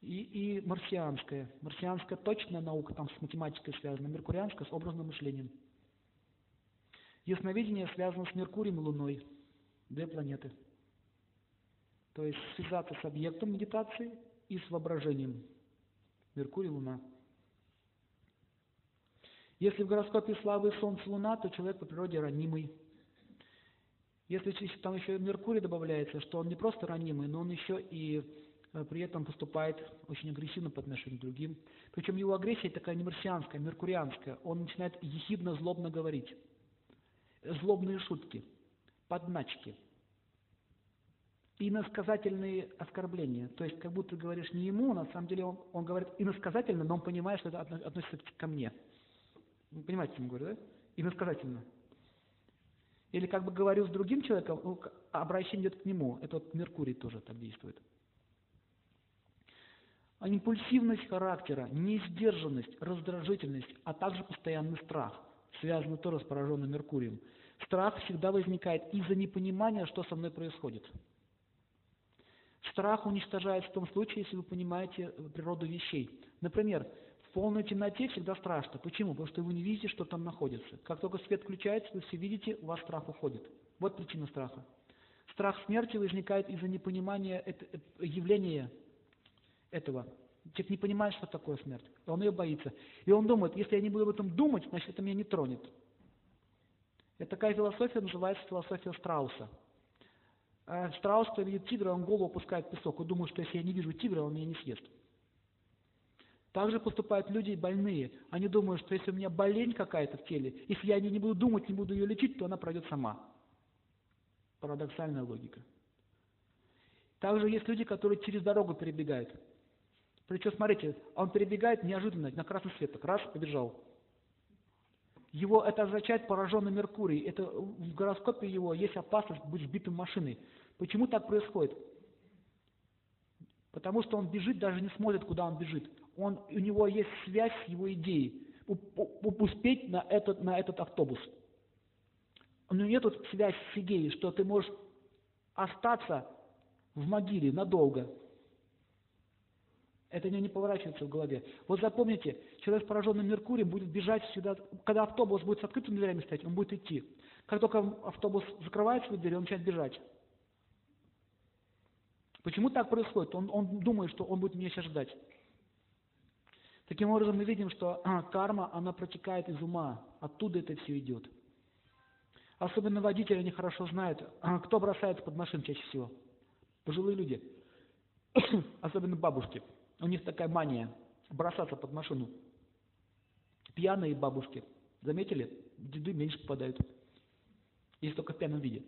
и, и марсианская. Марсианская точная наука, там с математикой связана, меркурианская с образным мышлением. Ясновидение связано с Меркурием и Луной, две планеты. То есть связаться с объектом медитации и с воображением. Меркурий, Луна. Если в гороскопе слабый Солнце, Луна, то человек по природе ранимый. Если там еще Меркурий добавляется, что он не просто ранимый, но он еще и э, при этом поступает очень агрессивно по отношению к другим. Причем его агрессия такая не марсианская, а меркурианская. Он начинает ехидно, злобно говорить. Злобные шутки, подначки. Иносказательные оскорбления. То есть, как будто говоришь не ему, на самом деле он, он говорит иносказательно, но он понимает, что это относится ко мне. Вы понимаете, о чем говорю, да? Иносказательно. Или как бы говорю с другим человеком, ну, обращение идет к нему. Это вот Меркурий тоже так действует. А импульсивность характера, неиздержанность, раздражительность, а также постоянный страх связаны тоже с пораженным Меркурием. Страх всегда возникает из-за непонимания, что со мной происходит. Страх уничтожается в том случае, если вы понимаете природу вещей. Например, в полной темноте всегда страшно. Почему? Потому что вы не видите, что там находится. Как только свет включается, вы все видите, у вас страх уходит. Вот причина страха. Страх смерти возникает из-за непонимания явления этого. Человек не понимает, что такое смерть. Он ее боится. И он думает, если я не буду об этом думать, значит, это меня не тронет. Это такая философия называется философия страуса. А страус, кто видит тигра, он голову опускает в песок и думает, что если я не вижу тигра, он меня не съест. Также поступают люди больные. Они думают, что если у меня болезнь какая-то в теле, если я не буду думать, не буду ее лечить, то она пройдет сама. Парадоксальная логика. Также есть люди, которые через дорогу перебегают. Причем, смотрите, он перебегает неожиданно, на красный свет, так раз, побежал. Его это означает пораженный Меркурий. Это в гороскопе его есть опасность быть сбитым машиной. Почему так происходит? Потому что он бежит, даже не смотрит, куда он бежит он, у него есть связь с его идеей. успеть на этот, на этот автобус. У него нет связь с идеей, что ты можешь остаться в могиле надолго. Это мне не поворачивается в голове. Вот запомните, человек с пораженным Меркурием будет бежать всегда, когда автобус будет с открытыми дверями стоять, он будет идти. Как только автобус закрывает свою дверь, он начинает бежать. Почему так происходит? Он, он думает, что он будет меня сейчас ждать. Таким образом, мы видим, что карма, она протекает из ума. Оттуда это все идет. Особенно водители, они хорошо знают, кто бросается под машин чаще всего. Пожилые люди. Особенно бабушки. У них такая мания бросаться под машину. Пьяные бабушки. Заметили? Деды меньше попадают. Если только в пьяном виде.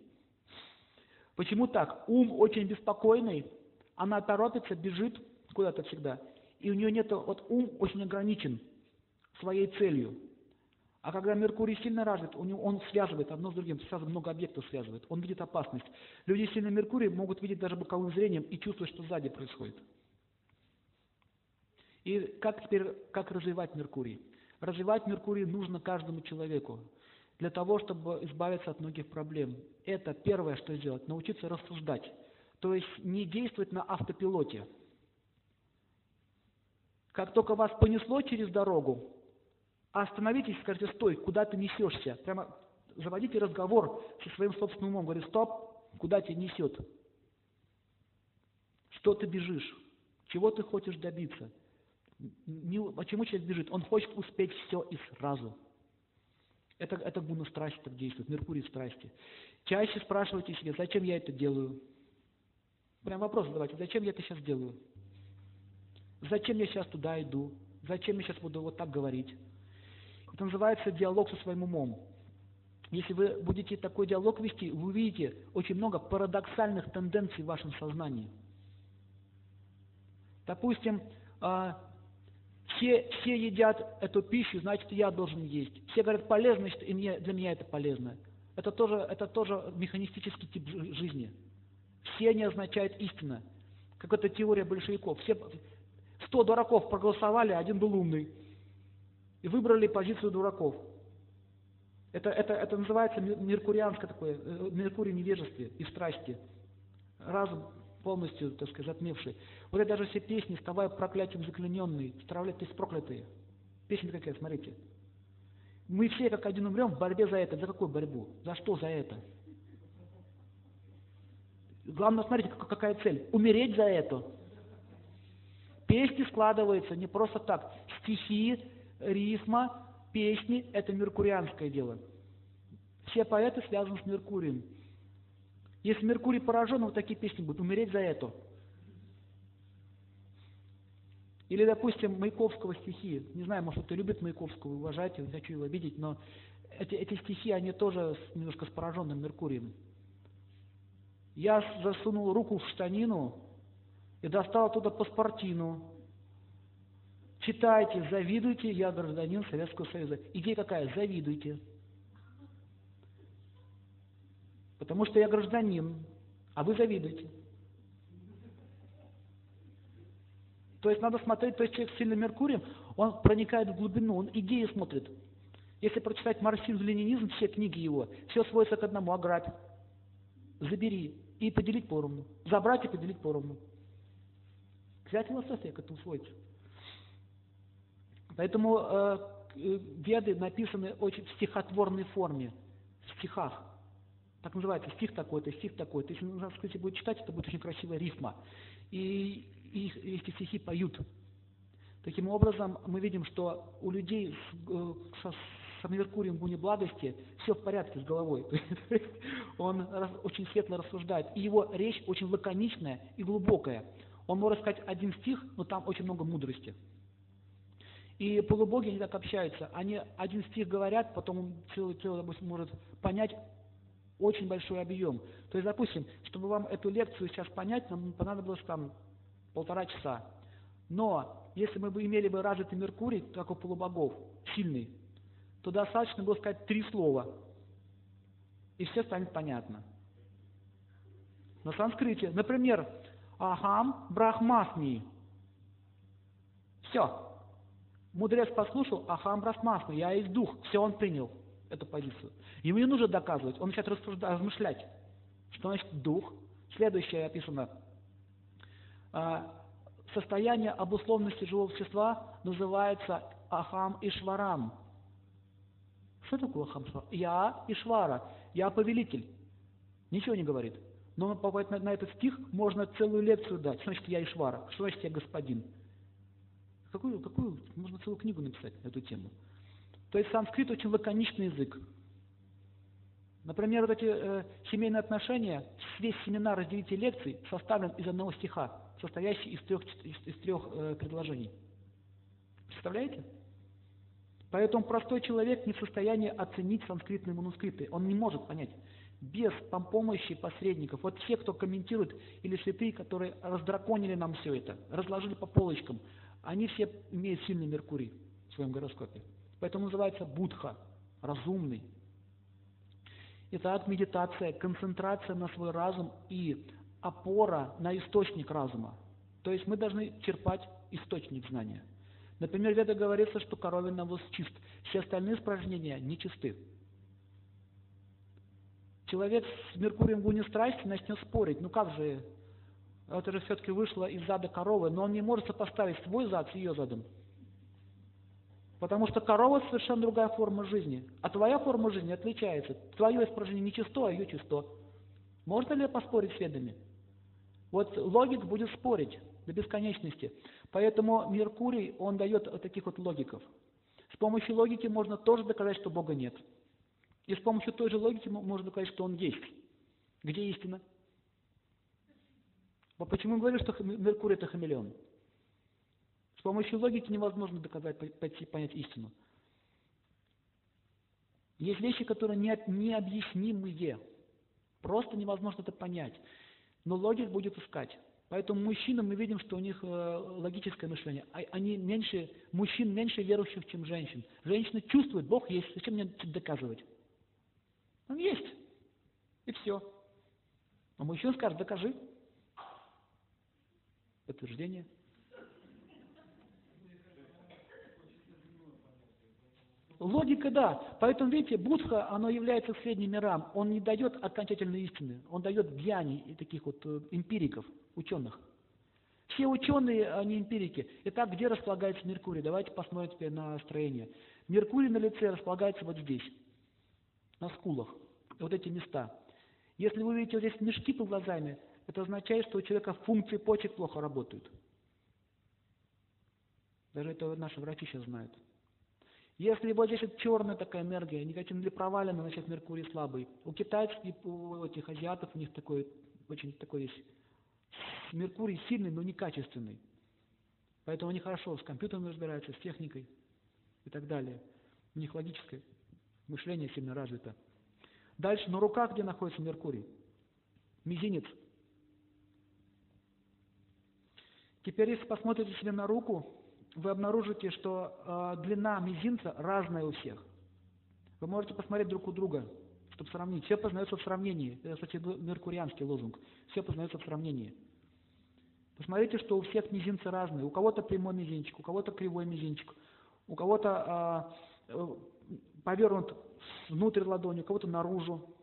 Почему так? Ум очень беспокойный, она торопится, бежит куда-то всегда. И у нее нет, вот ум очень ограничен своей целью. А когда Меркурий сильно развит, у него, он связывает одно с другим, сразу много объектов связывает, он видит опасность. Люди сильно Меркурий могут видеть даже боковым зрением и чувствовать, что сзади происходит. И как теперь, как развивать Меркурий? Развивать Меркурий нужно каждому человеку для того, чтобы избавиться от многих проблем. Это первое, что сделать, научиться рассуждать. То есть не действовать на автопилоте. Как только вас понесло через дорогу, остановитесь скажите, стой, куда ты несешься? Прямо заводите разговор со своим собственным умом. Говорите, стоп, куда тебя несет? Что ты бежишь? Чего ты хочешь добиться? Не, почему человек бежит? Он хочет успеть все и сразу. Это, это гуна страсти так действует, Меркурий страсти. Чаще спрашивайте себе, зачем я это делаю? Прям вопрос задавайте, зачем я это сейчас делаю? Зачем я сейчас туда иду? Зачем я сейчас буду вот так говорить? Это называется диалог со своим умом. Если вы будете такой диалог вести, вы увидите очень много парадоксальных тенденций в вашем сознании. Допустим, а, все, все едят эту пищу, значит, я должен есть. Все говорят, полезно, значит, и мне, для меня это полезно. Это тоже, это тоже механистический тип жизни. Все не означает истина. Как это теория большевиков. Все, сто дураков проголосовали, один был умный. И выбрали позицию дураков. Это, это, это называется меркурианское такое, э, меркурий невежестве и страсти. Разум полностью, так сказать, затмевший. Вот это даже все песни, вставая проклятием заклиненный, стравляйтесь проклятые. Песня какая, смотрите. Мы все как один умрем в борьбе за это. За какую борьбу? За что за это? Главное, смотрите, какая цель. Умереть за это. Песни складываются не просто так. Стихи, рифма, песни – это меркурианское дело. Все поэты связаны с Меркурием. Если Меркурий поражен, вот такие песни будут умереть за это. Или, допустим, Маяковского стихи. Не знаю, может, кто любит Маяковского, уважаете, не хочу его обидеть, но эти, эти стихи, они тоже немножко с пораженным Меркурием. Я засунул руку в штанину и достал оттуда паспортину. Читайте, завидуйте, я гражданин Советского Союза. Идея какая? Завидуйте. Потому что я гражданин, а вы завидуете. То есть надо смотреть, то есть человек с сильным Меркурием, он проникает в глубину, он идеи смотрит. Если прочитать марксизм, ленинизм, все книги его, все сводится к одному, ограбь, забери и поделить поровну. Забрать и поделить поровну. Вся философия к этому сводится. Поэтому э, э веды написаны очень в стихотворной форме, в стихах так называется, стих такой-то, стих такой-то. Если на санскрите будет читать, это будет очень красивая рифма. И, и эти стихи поют. Таким образом, мы видим, что у людей с, э, со, с Меркурием в гуне благости все в порядке с головой. Он очень светло рассуждает. И его речь очень лаконичная и глубокая. Он может сказать один стих, но там очень много мудрости. И полубоги, они так общаются. Они один стих говорят, потом целый, целый, допустим, может понять очень большой объем. То есть, допустим, чтобы вам эту лекцию сейчас понять, нам понадобилось там полтора часа. Но если мы бы имели бы развитый Меркурий, как у полубогов, сильный, то достаточно было сказать три слова, и все станет понятно. На санскрите, например, Ахам Брахмасми. Все. Мудрец послушал, Ахам Брахмасма, я есть дух. Все, он принял эту позицию. Ему не нужно доказывать, он начинает размышлять. Что значит дух? Следующее описано. А, состояние обусловленности живого существа называется Ахам Ишварам. Что такое Ахам Ишвара? Я Ишвара, я повелитель. Ничего не говорит. Но попадает на, на этот стих, можно целую лекцию дать. Что значит я Ишвара? Что значит я господин? Какую, какую, можно целую книгу написать на эту тему. То есть санскрит очень лаконичный язык. Например, вот эти э, семейные отношения, весь семинар из девяти лекций составлен из одного стиха, состоящий из трех, из, из трех э, предложений. Представляете? Поэтому простой человек не в состоянии оценить санскритные манускрипты. Он не может понять. Без помощи посредников. Вот все, кто комментирует, или святые, которые раздраконили нам все это, разложили по полочкам, они все имеют сильный Меркурий в своем гороскопе. Поэтому называется Будха, разумный. Итак, медитация, концентрация на свой разум и опора на источник разума. То есть мы должны черпать источник знания. Например, Веда говорится, что коровий навоз чист. Все остальные испражнения нечисты. Человек с Меркурием в страсти начнет спорить. Ну как же, это же все-таки вышло из зада коровы, но он не может сопоставить свой зад с ее задом. Потому что корова совершенно другая форма жизни, а твоя форма жизни отличается. Твое испражнение нечисто, а ее чисто. Можно ли поспорить с ведами? Вот логик будет спорить до бесконечности. Поэтому Меркурий, он дает таких вот логиков. С помощью логики можно тоже доказать, что Бога нет. И с помощью той же логики можно доказать, что Он есть. Где истина? Почему мы говорим, что Меркурий – это хамелеон? С помощью логики невозможно доказать, понять истину. Есть вещи, которые не, необъяснимые. Просто невозможно это понять. Но логик будет искать. Поэтому мужчинам мы видим, что у них э, логическое мышление. А, они меньше, мужчин меньше верующих, чем женщин. Женщины чувствуют, Бог есть, зачем мне доказывать? Он есть. И все. А мужчина скажет, докажи. Подтверждение. Логика, да. Поэтому, видите, Будха, оно является средним мирам. Он не дает окончательной истины. Он дает гьяни и таких вот э, эмпириков, ученых. Все ученые, они эмпирики. Итак, где располагается Меркурий? Давайте посмотрим теперь на строение. Меркурий на лице располагается вот здесь, на скулах. Вот эти места. Если вы видите вот здесь мешки под глазами, это означает, что у человека функции почек плохо работают. Даже это наши врачи сейчас знают. Если вот здесь вот черная такая энергия, негативно или провалена, значит Меркурий слабый. У китайцев и у этих азиатов у них такой, очень такой есть Меркурий сильный, но некачественный. Поэтому они хорошо с компьютером разбираются, с техникой и так далее. У них логическое мышление сильно развито. Дальше на руках, где находится Меркурий? Мизинец. Теперь, если посмотрите себе на руку, вы обнаружите, что э, длина мизинца разная у всех. Вы можете посмотреть друг у друга, чтобы сравнить. Все познается в сравнении. Это, кстати, меркурианский лозунг. Все познается в сравнении. Посмотрите, что у всех мизинцы разные. У кого-то прямой мизинчик, у кого-то кривой мизинчик, у кого-то э, повернут внутрь ладони, у кого-то наружу.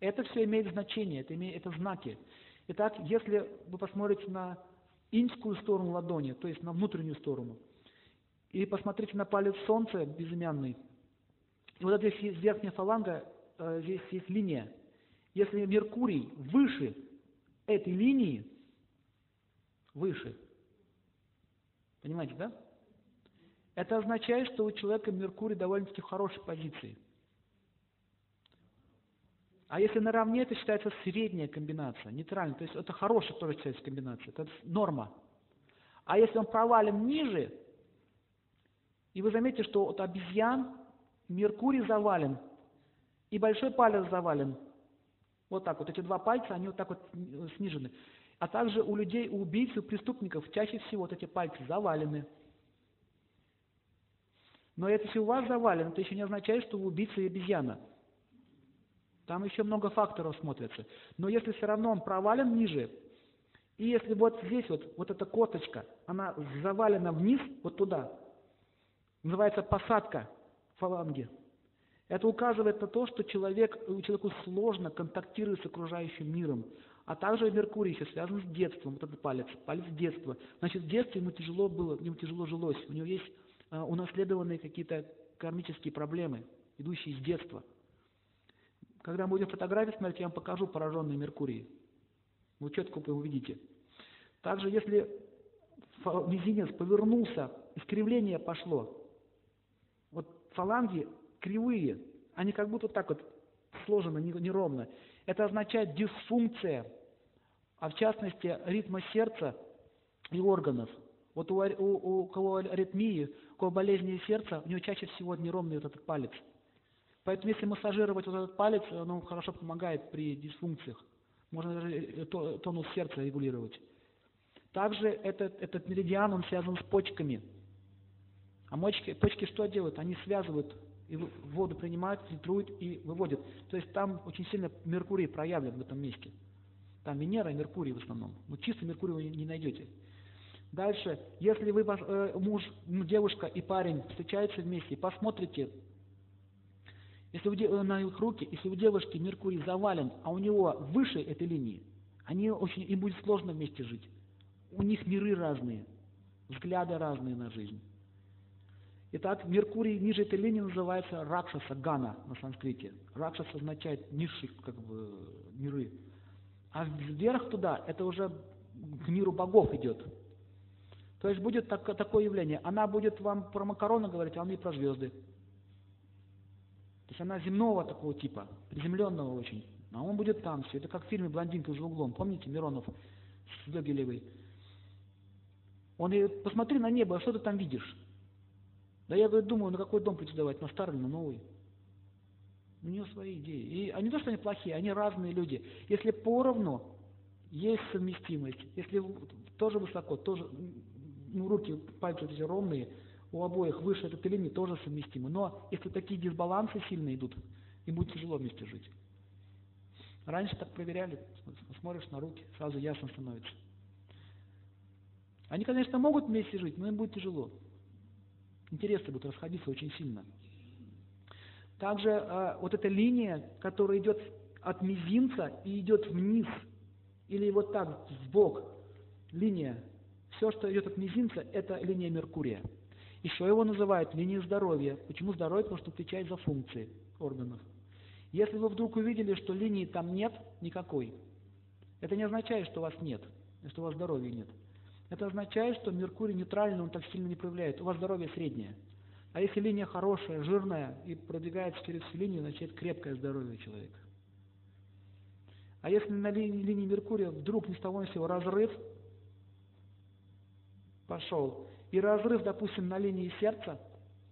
Это все имеет значение, это, имеет, это знаки. Итак, если вы посмотрите на иньскую сторону ладони, то есть на внутреннюю сторону. И посмотрите на палец солнца безымянный. И вот здесь есть верхняя фаланга, э, здесь есть линия. Если Меркурий выше этой линии, выше, понимаете, да? Это означает, что у человека Меркурий довольно-таки в хорошей позиции – а если наравне, это считается средняя комбинация, нейтральная. То есть это хорошая тоже считается комбинация, это норма. А если он провален ниже, и вы заметите, что от обезьян Меркурий завален, и большой палец завален. Вот так вот, эти два пальца, они вот так вот снижены. А также у людей, у убийц, у преступников чаще всего вот эти пальцы завалены. Но это если у вас завалено, это еще не означает, что вы убийца и обезьяна. Там еще много факторов смотрится. Но если все равно он провален ниже, и если вот здесь вот, вот эта косточка, она завалена вниз, вот туда, Называется посадка фаланги. Это указывает на то, что человек, человеку сложно контактировать с окружающим миром. А также Меркурий еще связан с детством, вот этот палец, палец детства. Значит, в детстве ему тяжело было, ему тяжело жилось, у него есть унаследованные какие-то кармические проблемы, идущие с детства. Когда мы будем фотографии смотреть, я вам покажу пораженный Меркурий. Вы четко увидите. Также, если мизинец повернулся, искривление пошло, вот фаланги кривые, они как будто так вот сложены неровно. Это означает дисфункция, а в частности ритма сердца и органов. Вот у, у, у кого аритмии, у кого болезни сердца, у него чаще всего неровный вот этот палец. Поэтому если массажировать вот этот палец, он хорошо помогает при дисфункциях. Можно даже э, тонус сердца регулировать. Также этот, этот меридиан, он связан с почками. А почки, почки что делают? Они связывают, и воду принимают, фильтруют и выводят. То есть там очень сильно Меркурий проявлен в этом месте. Там Венера и Меркурий в основном. Но чисто Меркурий вы не найдете. Дальше, если вы, э, муж, девушка и парень встречаются вместе, посмотрите, если у, э, на их руки, если у девушки Меркурий завален, а у него выше этой линии, они очень, им будет сложно вместе жить. У них миры разные, взгляды разные на жизнь. Итак, Меркурий ниже этой линии называется Ракшаса, Гана на санскрите. Ракшас означает низших как бы, миры. А вверх туда, это уже к миру богов идет. То есть будет так, такое явление. Она будет вам про макароны говорить, а он ей про звезды. То есть она земного такого типа, приземленного очень. А он будет там все. Это как в фильме «Блондинка за углом». Помните Миронов с Догилевой? Он говорит, посмотри на небо, а что ты там видишь? Да я говорит, думаю, на какой дом претендовать, на старый на новый. У нее свои идеи. И они не то, что они плохие, они разные люди. Если поровну, есть совместимость. Если тоже высоко, тоже ну, руки, пальцы эти ровные, у обоих выше этой линии тоже совместимы. Но если такие дисбалансы сильно идут, им будет тяжело вместе жить. Раньше так проверяли, смотришь на руки, сразу ясно становится. Они, конечно, могут вместе жить, но им будет тяжело. Интересы будут расходиться очень сильно. Также э, вот эта линия, которая идет от мизинца и идет вниз, или вот так, в бок, линия, все, что идет от мизинца, это линия Меркурия. Еще его называют линией здоровья. Почему здоровье? Потому что отвечает за функции органов. Если вы вдруг увидели, что линии там нет никакой, это не означает, что вас нет, что у вас здоровья нет. Это означает, что Меркурий нейтральный, он так сильно не проявляет. У вас здоровье среднее. А если линия хорошая, жирная и продвигается через всю линию, значит крепкое здоровье человека. А если на линии, линии Меркурия вдруг ни с того ни сего разрыв пошел, и разрыв, допустим, на линии сердца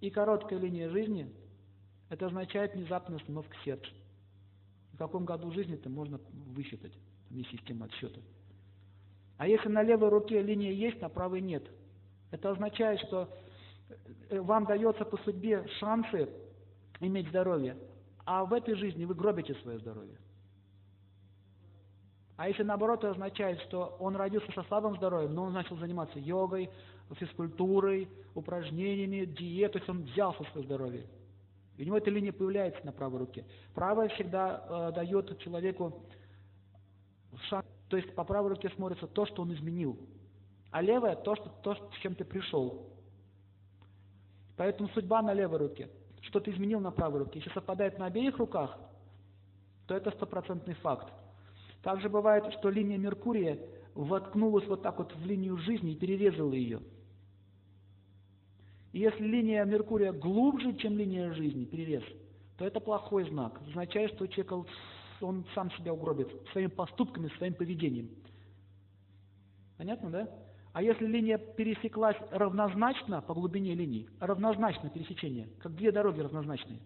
и короткая линия жизни, это означает внезапная остановка сердца. В каком году жизни это можно высчитать, там есть система отсчета. А если на левой руке линия есть, на правой нет, это означает, что э, вам дается по судьбе шансы иметь здоровье, а в этой жизни вы гробите свое здоровье. А если наоборот, это означает, что он родился со слабым здоровьем, но он начал заниматься йогой, физкультурой, упражнениями, диетой, то есть он взялся за свое здоровье. И у него эта линия появляется на правой руке. Правая всегда э, дает человеку шанс, то есть по правой руке смотрится то, что он изменил, а левая то, что, то с чем ты пришел. Поэтому судьба на левой руке. Что ты изменил на правой руке. Если совпадает на обеих руках, то это стопроцентный факт. Также бывает, что линия Меркурия воткнулась вот так вот в линию жизни и перерезала ее. И если линия Меркурия глубже, чем линия жизни, перерез, то это плохой знак. Означает, что человек он сам себя угробит своими поступками, своим поведением. Понятно, да? А если линия пересеклась равнозначно по глубине линии, равнозначно пересечение, как две дороги равнозначные,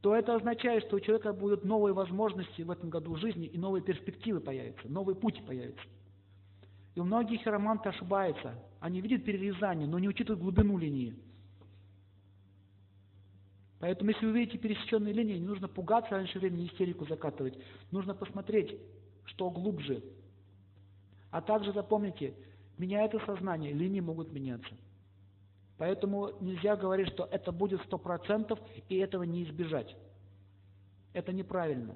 то это означает, что у человека будут новые возможности в этом году жизни и новые перспективы появятся, новый путь появится. И у многих хироманты ошибаются. Они видят перерезание, но не учитывают глубину линии. Поэтому, если вы видите пересеченные линии, не нужно пугаться раньше времени истерику закатывать. Нужно посмотреть, что глубже. А также запомните, меняется сознание, линии могут меняться. Поэтому нельзя говорить, что это будет сто процентов и этого не избежать. Это неправильно.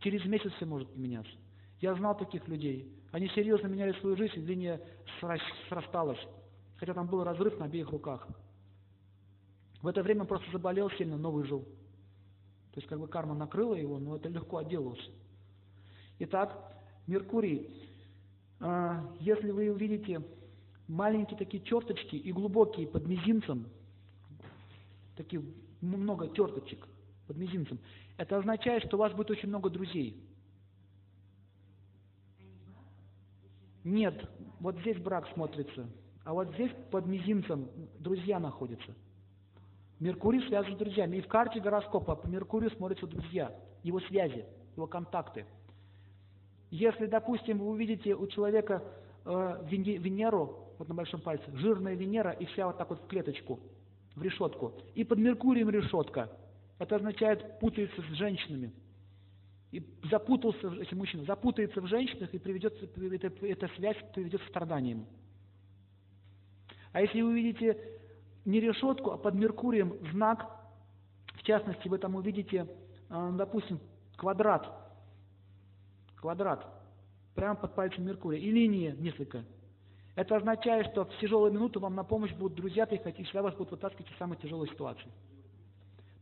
Через месяц все может поменяться. Я знал таких людей. Они серьезно меняли свою жизнь, линия срасталась. Хотя там был разрыв на обеих руках. В это время он просто заболел сильно, новый жил. То есть как бы карма накрыла его, но это легко отделался. Итак, Меркурий. А, если вы увидите маленькие такие черточки и глубокие под мизинцем, такие много черточек под мизинцем, это означает, что у вас будет очень много друзей. Нет, вот здесь брак смотрится, а вот здесь под мизинцем друзья находятся. Меркурий связан с друзьями. И в карте гороскопа по Меркурию смотрятся друзья, его связи, его контакты. Если, допустим, вы увидите у человека э, Венеру, вот на большом пальце, жирная Венера и вся вот так вот в клеточку, в решетку, и под Меркурием решетка, это означает путается с женщинами. И запутался, если мужчина запутается в женщинах, и приведет, эта, эта связь приведет к страданиям. А если вы увидите не решетку, а под Меркурием знак, в частности, вы там увидите, э, допустим, квадрат, квадрат, прямо под пальцем Меркурия, и линии несколько. Это означает, что в тяжелую минуту вам на помощь будут друзья приходить, всегда вас будут вытаскивать из самой тяжелой ситуации.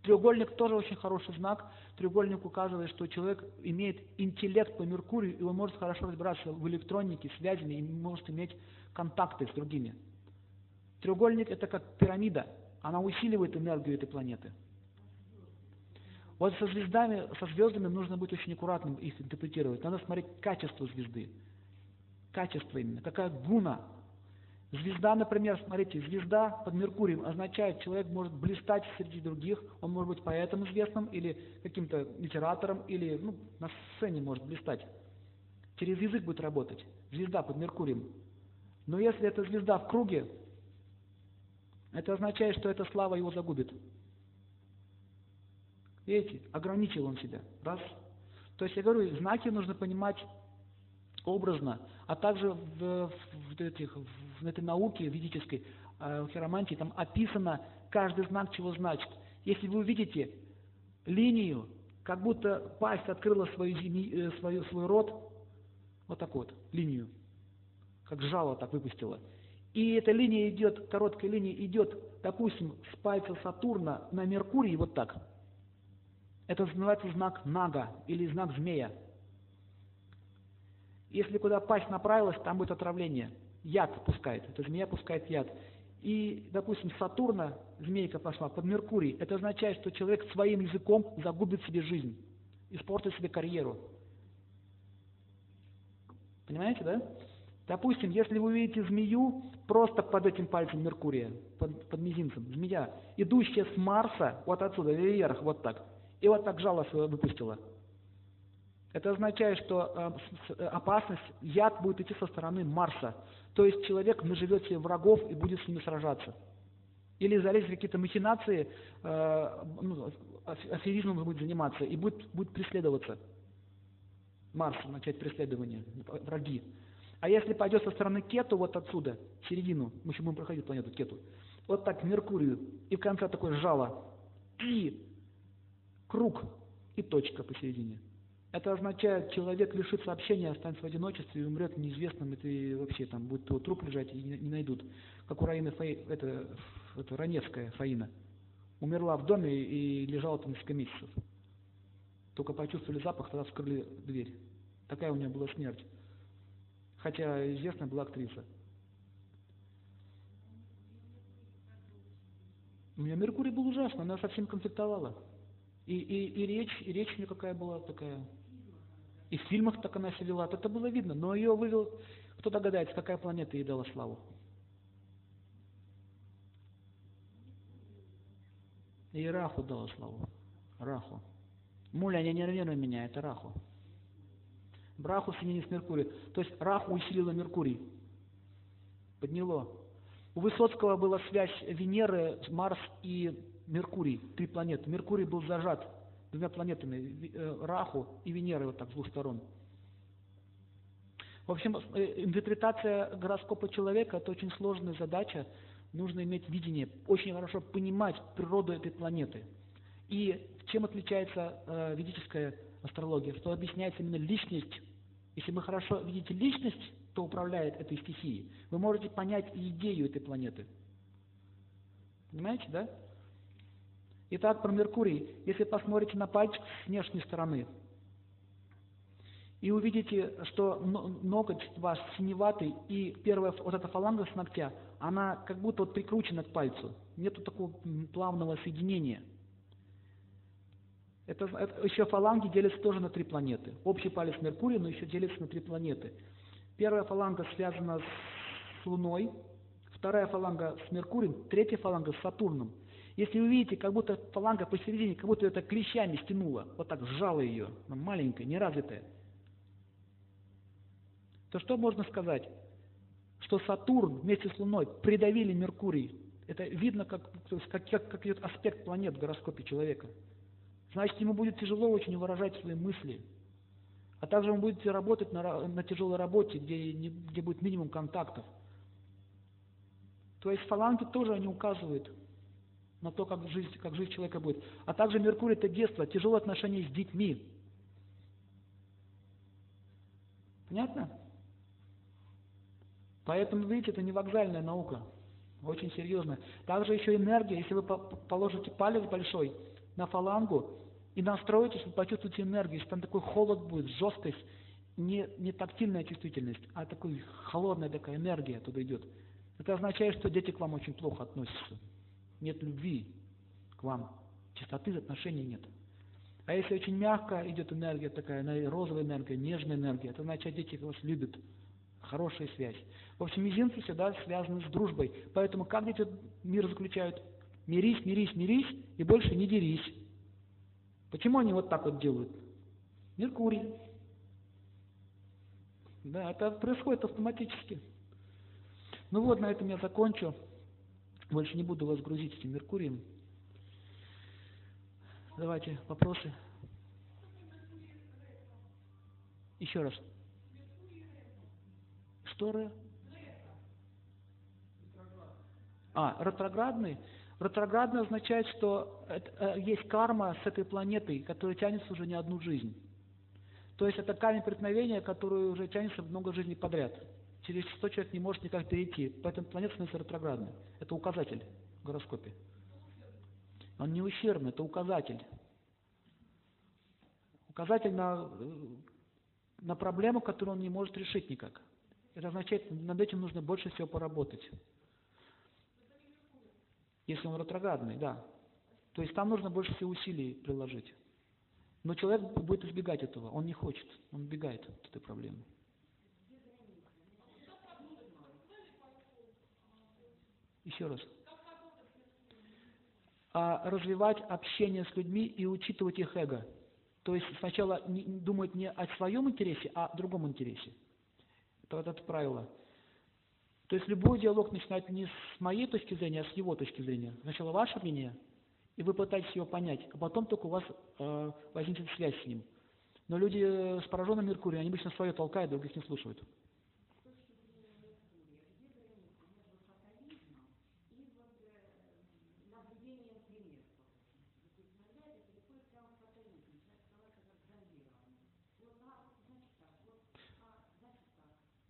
Треугольник тоже очень хороший знак. Треугольник указывает, что человек имеет интеллект по Меркурию, и он может хорошо разбираться в электронике, связями, и может иметь контакты с другими. Треугольник – это как пирамида, она усиливает энергию этой планеты. Вот со звездами, со звездами нужно быть очень аккуратным их интерпретировать. Надо смотреть качество звезды. Качество именно, какая гуна. Звезда, например, смотрите, звезда под Меркурием означает, человек может блистать среди других, он может быть поэтом известным или каким-то литератором, или ну, на сцене может блистать. Через язык будет работать. Звезда под Меркурием. Но если эта звезда в круге, это означает, что эта слава его загубит. Видите, ограничил он себя. Раз. То есть я говорю, знаки нужно понимать образно, а также в, в, этих, в этой науке ведической, э, в хиромантии, там описано каждый знак, чего значит. Если вы увидите линию, как будто пасть открыла свою, э, свою, свой рот, вот так вот, линию, как жало так выпустила. И эта линия идет, короткая линия идет, допустим, с пальца Сатурна на Меркурий, вот так – это называется знак нага или знак змея. Если куда пасть направилась, там будет отравление. Яд пускает. Эта змея пускает яд. И, допустим, Сатурна, змейка пошла под Меркурий. Это означает, что человек своим языком загубит себе жизнь, испортит себе карьеру. Понимаете, да? Допустим, если вы увидите змею просто под этим пальцем Меркурия, под, под мизинцем, змея, идущая с Марса, вот отсюда, вверх, вот так – и вот так жало выпустила. Это означает, что э, э, опасность, яд будет идти со стороны Марса. То есть человек наживет себе врагов и будет с ними сражаться. Или залезет в какие-то махинации, э, ну, аферизмом будет заниматься и будет, будет преследоваться. Марс начать преследование, враги. А если пойдет со стороны Кету, вот отсюда, в середину, мы еще будем проходить планету Кету, вот так Меркурию, и в конце такое жало, и круг и точка посередине. Это означает, человек лишится общения, останется в одиночестве и умрет неизвестным, и вообще там будет его труп лежать и не, не найдут. Как у Раины Фаи, это, это Раневская Фаина. Умерла в доме и лежала там несколько месяцев. Только почувствовали запах, тогда вскрыли дверь. Такая у нее была смерть. Хотя известная была актриса. У меня Меркурий был ужасно, она совсем конфликтовала. И, и, и речь, и речь у нее какая была такая. И в фильмах так она себя вела, это было видно. Но ее вывел, кто догадается, какая планета ей дала славу. И Раху дала славу. Раху. Муля, не нервируй меня, это Раху. Браху соединили с Меркурием. То есть Раху усилила Меркурий. Подняло. У Высоцкого была связь Венеры, Марс и Меркурий, три планеты. Меркурий был зажат двумя планетами, э, Раху и Венерой, вот так, с двух сторон. В общем, э, интерпретация гороскопа человека – это очень сложная задача, нужно иметь видение, очень хорошо понимать природу этой планеты. И чем отличается э, ведическая астрология? Что объясняется именно личность. Если вы хорошо видите личность, кто управляет этой стихией, вы можете понять идею этой планеты. Понимаете, да? Итак, про Меркурий. Если посмотрите на пальчик с внешней стороны, и увидите, что ноготь у вас синеватый, и первая вот эта фаланга с ногтя, она как будто вот прикручена к пальцу. Нету такого плавного соединения. Это, это еще фаланги делятся тоже на три планеты. Общий палец Меркурия, но еще делится на три планеты. Первая фаланга связана с Луной, вторая фаланга с Меркурием, третья фаланга с Сатурном. Если вы видите, как будто фаланга посередине, как будто это клещами стянула, вот так сжала ее, она маленькая, неразвитая, то что можно сказать? Что Сатурн вместе с Луной придавили Меркурий. Это видно, как, как, как, идет аспект планет в гороскопе человека. Значит, ему будет тяжело очень выражать свои мысли. А также вы будете работать на, на тяжелой работе, где, где будет минимум контактов. То есть фаланги тоже они указывают на то, как жизнь, как жизнь человека будет. А также Меркурий – это детство, тяжелые отношения с детьми. Понятно? Поэтому, видите, это не вокзальная наука, очень серьезная. Также еще энергия, если вы положите палец большой на фалангу и настроитесь, вы почувствуете энергию, если там такой холод будет, жесткость, не, не тактильная чувствительность, а такой холодная такая энергия туда идет. Это означает, что дети к вам очень плохо относятся. Нет любви к вам, чистоты отношений нет. А если очень мягко идет энергия такая, розовая энергия, нежная энергия, это означает, дети вас любят, хорошая связь. В общем, мизинцы всегда связаны с дружбой. Поэтому как дети мир заключают? Мирись, мирись, мирись и больше не дерись. Почему они вот так вот делают? Меркурий. Да, это происходит автоматически. Ну вот, на этом я закончу. Больше не буду вас грузить этим Меркурием. Давайте вопросы. Еще раз. Что ре? А, ретроградный? Ретроградный означает, что э, есть карма с этой планетой, которая тянется уже не одну жизнь. То есть это камень преткновения, который уже тянется много жизней подряд. Через что человек не может никак перейти. Поэтому планета становится ретроградной. Это указатель в гороскопе. Он не ущербный, это указатель. Указатель на, на проблему, которую он не может решить никак. Это означает, над этим нужно больше всего поработать. Если он ретроградный, да. То есть там нужно больше всего усилий приложить. Но человек будет избегать этого, он не хочет, он убегает от этой проблемы. Еще раз. А развивать общение с людьми и учитывать их эго. То есть сначала не, думать не о своем интересе, а о другом интересе. Это вот это правило. То есть любой диалог начинает не с моей точки зрения, а с его точки зрения. Сначала ваше мнение, и вы пытаетесь его понять, а потом только у вас э, возникнет связь с ним. Но люди с пораженным Меркурием, они обычно свое толкают, других не слушают.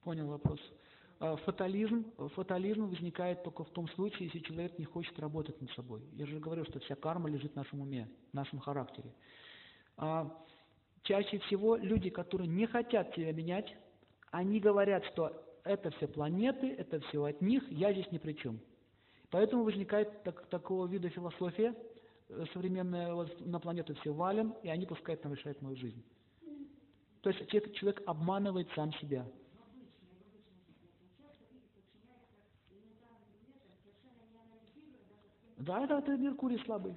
Понял вопрос. А, фатализм, фатализм возникает только в том случае, если человек не хочет работать над собой. Я же говорю, что вся карма лежит в нашем уме, в нашем характере. А, чаще всего люди, которые не хотят себя менять, они говорят, что это все планеты, это все от них, я здесь ни при чем. Поэтому возникает так, такого вида философия, э, современная, вот, на планету все валим, и они пускай там решают мою жизнь. То есть человек обманывает сам себя. Да, да, это Меркурий слабый.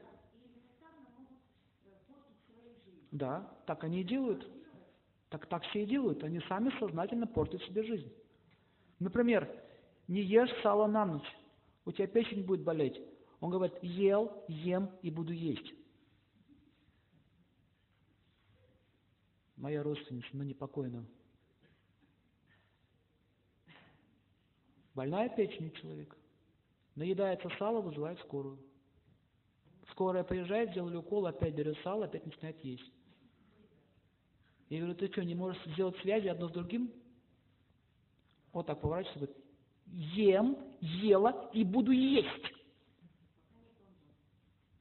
Да, так они и делают. Так, так все и делают. Они сами сознательно портят себе жизнь. Например, не ешь сало на ночь, у тебя печень будет болеть. Он говорит, ел, ем и буду есть. Моя родственница, но непокойна. Больная печень у человека. Наедается сало, вызывает скорую. Скорая приезжает, сделали укол, опять берет сало, опять начинает есть. Я говорю, ты что, не можешь сделать связи одно с другим? Вот так поворачивается, говорит, ем, ела и буду есть.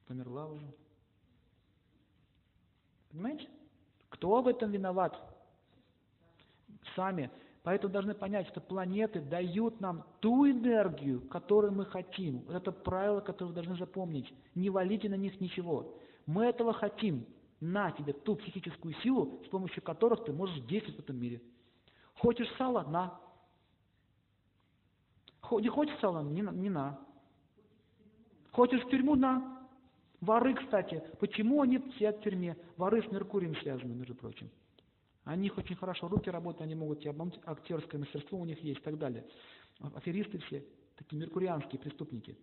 Померла уже. Понимаете? Кто в этом виноват? Сами. Поэтому должны понять, что планеты дают нам ту энергию, которую мы хотим. Это правило, которое вы должны запомнить. Не валите на них ничего. Мы этого хотим. На тебе ту психическую силу, с помощью которых ты можешь действовать в этом мире. Хочешь сало? На. Не хочешь сало? Не, не на. Хочешь в тюрьму? На. Воры, кстати, почему они все в тюрьме? Воры с Меркурием связаны, между прочим. У них очень хорошо руки работают, они могут тебя актерское мастерство у них есть и так далее. Аферисты все, такие меркурианские преступники.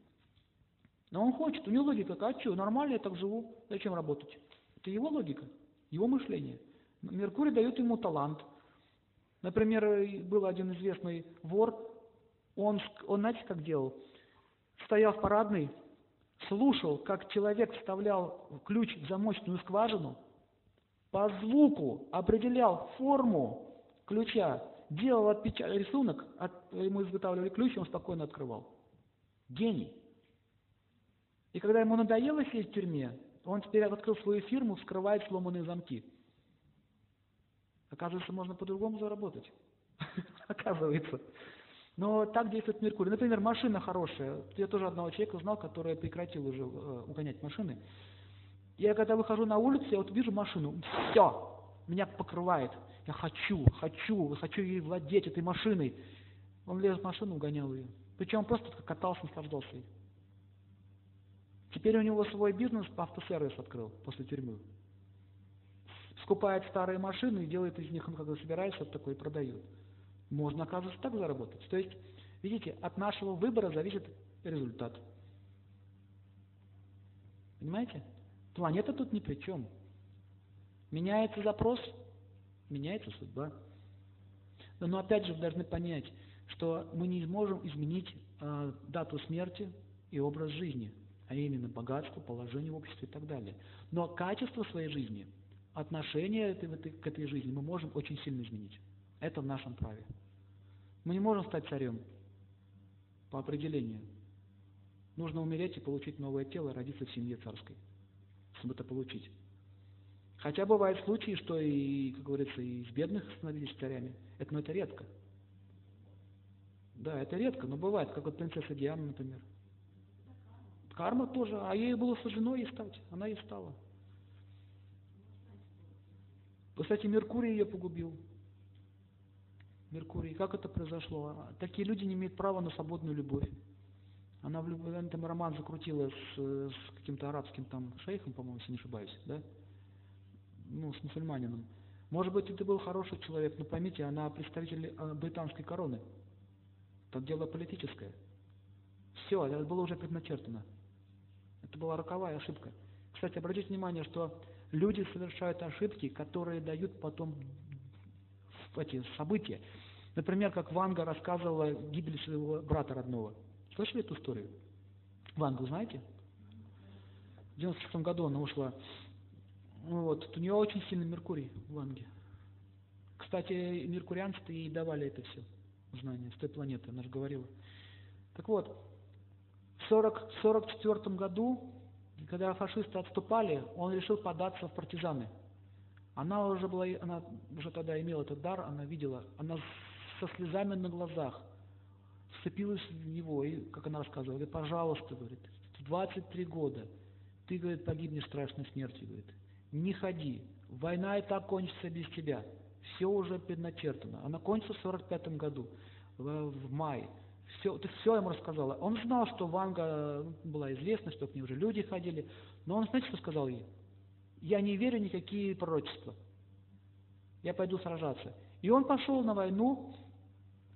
Но он хочет, у него логика, а что, нормально я так живу, зачем работать? Это его логика, его мышление. Меркурий дает ему талант. Например, был один известный вор, он, он знаете, как делал? Стоял в парадной, слушал, как человек вставлял ключ в замочную скважину, по звуку определял форму ключа, делал отпечат... рисунок, от... ему изготавливали ключ, он спокойно открывал. Гений. И когда ему надоело сидеть в тюрьме, он теперь открыл свою фирму, вскрывает сломанные замки. Оказывается, можно по-другому заработать. Оказывается. Но так действует Меркурий. Например, машина хорошая. Я тоже одного человека знал, который прекратил уже э, угонять машины. Я когда выхожу на улицу, я вот вижу машину, все, меня покрывает. Я хочу, хочу, хочу ей владеть этой машиной. Он лез в машину, угонял ее. Причем он просто катался, наслаждался ей. Теперь у него свой бизнес по автосервис открыл после тюрьмы. Скупает старые машины и делает из них, он когда собирается, вот такой и продает. Можно, оказывается, так заработать. То есть, видите, от нашего выбора зависит результат. Понимаете? Планета тут ни при чем. Меняется запрос, меняется судьба. Но опять же, вы должны понять, что мы не можем изменить э, дату смерти и образ жизни, а именно богатство, положение в обществе и так далее. Но качество своей жизни, отношение этой, этой, к этой жизни мы можем очень сильно изменить. Это в нашем праве. Мы не можем стать царем по определению. Нужно умереть и получить новое тело, родиться в семье царской чтобы это получить. Хотя бывают случаи, что и, как говорится, и из бедных становились царями. Это, но это редко. Да, это редко, но бывает, как вот принцесса Диана, например. Карма тоже, а ей было суждено ей стать, она и стала. Кстати, Меркурий ее погубил. Меркурий. Как это произошло? Такие люди не имеют права на свободную любовь. Она в любом там роман закрутила с, с каким-то арабским там шейхом, по-моему, если не ошибаюсь, да? Ну, с мусульманином. Может быть, это был хороший человек, но поймите, она представитель э, британской короны. Это дело политическое. Все, это было уже предначертано. Это была роковая ошибка. Кстати, обратите внимание, что люди совершают ошибки, которые дают потом эти события. Например, как Ванга рассказывала гибель своего брата родного – Слышали эту историю? Вангу знаете? В 96 году она ушла. Ну вот, у нее очень сильный Меркурий в Ванге. Кстати, меркурианцы ей давали это все знания с той планеты, она же говорила. Так вот, в 1944 году, когда фашисты отступали, он решил податься в партизаны. Она уже была, она уже тогда имела этот дар, она видела, она со слезами на глазах вцепилась в него, и, как она рассказывала, говорит, пожалуйста, говорит, в 23 года ты, говорит, погибнешь страшной смертью, говорит, не ходи, война и так кончится без тебя, все уже предначертано. Она кончится в 45 году, в, в мае. Все, ты все ему рассказала. Он знал, что Ванга была известна, что к ней уже люди ходили, но он, знаете, что сказал ей? Я не верю в никакие пророчества. Я пойду сражаться. И он пошел на войну,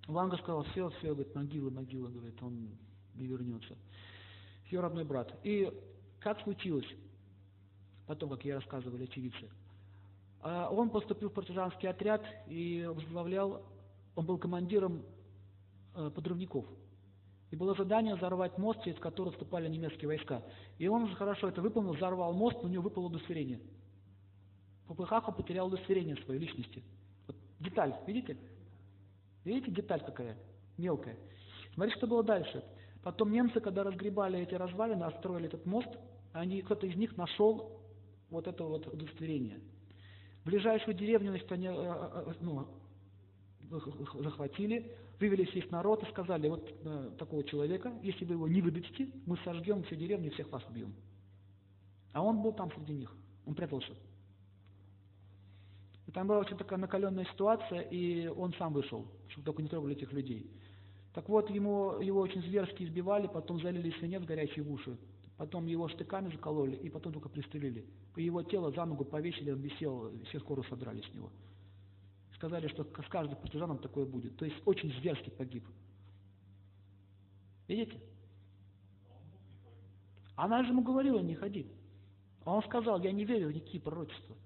Ванга сказал, все, все, говорит, могила, могила, говорит, он не вернется. Ее родной брат. И как случилось, потом, как я рассказывали очевидцы, а, он поступил в партизанский отряд и возглавлял, он был командиром э, подрывников. И было задание взорвать мост, через который вступали немецкие войска. И он хорошо это выполнил, взорвал мост, у него выпало удостоверение. Попыхаха потерял удостоверение своей личности. Вот деталь, видите? Видите, деталь какая? Мелкая. Смотрите, что было дальше. Потом немцы, когда разгребали эти развалины, отстроили этот мост, они, кто-то из них нашел вот это вот удостоверение. Ближайшую деревню, значит, они э, э, э, ну, захватили, вывели весь народ и сказали, вот такого человека, если вы его не выдадите, мы сожгем всю деревню и всех вас убьем. А он был там среди них, он прятался. И там была очень такая накаленная ситуация, и он сам вышел, чтобы только не трогали этих людей. Так вот, ему, его очень зверски избивали, потом залили свинец горячий в уши, потом его штыками закололи, и потом только пристрелили. Его тело за ногу повесили, он висел, все скоро содрали с него сказали, что с каждым партизаном такое будет. То есть очень зверски погиб. Видите? Она же ему говорила, не ходи. А он сказал, я не верю в никакие пророчества.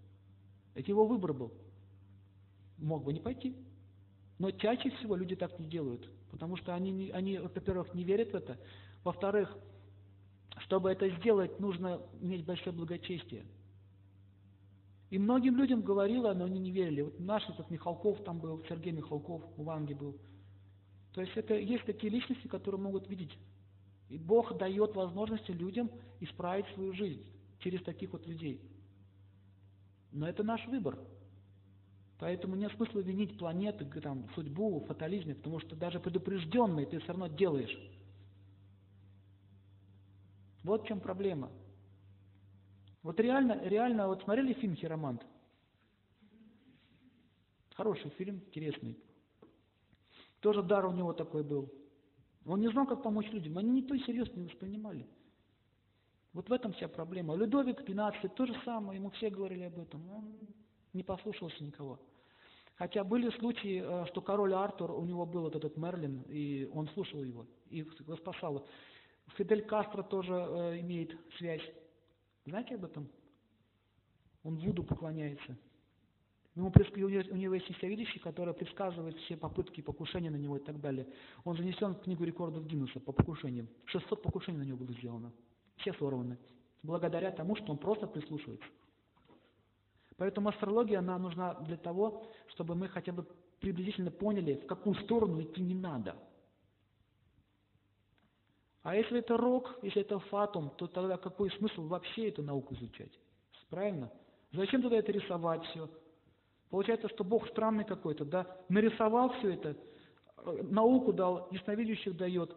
Это его выбор был. Мог бы не пойти. Но чаще всего люди так не делают. Потому что они, они во-первых, не верят в это. Во-вторых, чтобы это сделать, нужно иметь большое благочестие. И многим людям говорила, но они не верили. Вот наш этот Михалков там был, Сергей Михалков у Ванги был. То есть это есть такие личности, которые могут видеть. И Бог дает возможности людям исправить свою жизнь через таких вот людей. Но это наш выбор. Поэтому нет смысла винить планеты, там, судьбу, фатализме, потому что даже предупрежденный ты все равно делаешь. Вот в чем проблема. Вот реально, реально, вот смотрели фильм «Хиромант»? Хороший фильм, интересный. Тоже дар у него такой был. Он не знал, как помочь людям. Они никто серьезно не воспринимали. Вот в этом вся проблема. Людовик XV то же самое, ему все говорили об этом. Он не послушался никого. Хотя были случаи, э, что король Артур, у него был вот этот Мерлин, и он слушал его, и его спасал. Фидель Кастро тоже э, имеет связь знаете об этом? Он Вуду поклоняется. Ему, у него есть ясновидящий, который предсказывает все попытки покушения на него и так далее. Он занесен в книгу рекордов Гиннесса по покушениям. 600 покушений на него было сделано. Все сорваны. Благодаря тому, что он просто прислушивается. Поэтому астрология, она нужна для того, чтобы мы хотя бы приблизительно поняли, в какую сторону идти не надо. А если это рок, если это фатум, то тогда какой смысл вообще эту науку изучать? Правильно? Зачем тогда это рисовать все? Получается, что Бог странный какой-то, да? Нарисовал все это, э, науку дал, ясновидящих дает,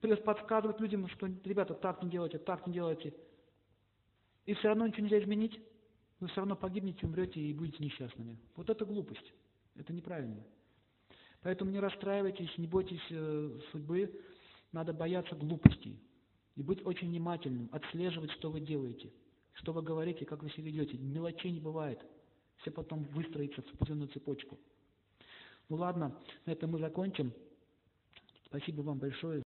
подсказывает людям, что, ребята, так не делайте, так не делайте. И все равно ничего нельзя изменить. Вы все равно погибнете, умрете и будете несчастными. Вот это глупость. Это неправильно. Поэтому не расстраивайтесь, не бойтесь э, судьбы. Надо бояться глупостей и быть очень внимательным, отслеживать, что вы делаете, что вы говорите, как вы себя ведете. Мелочей не бывает. Все потом выстроится в определенную цепочку. Ну ладно, на этом мы закончим. Спасибо вам большое.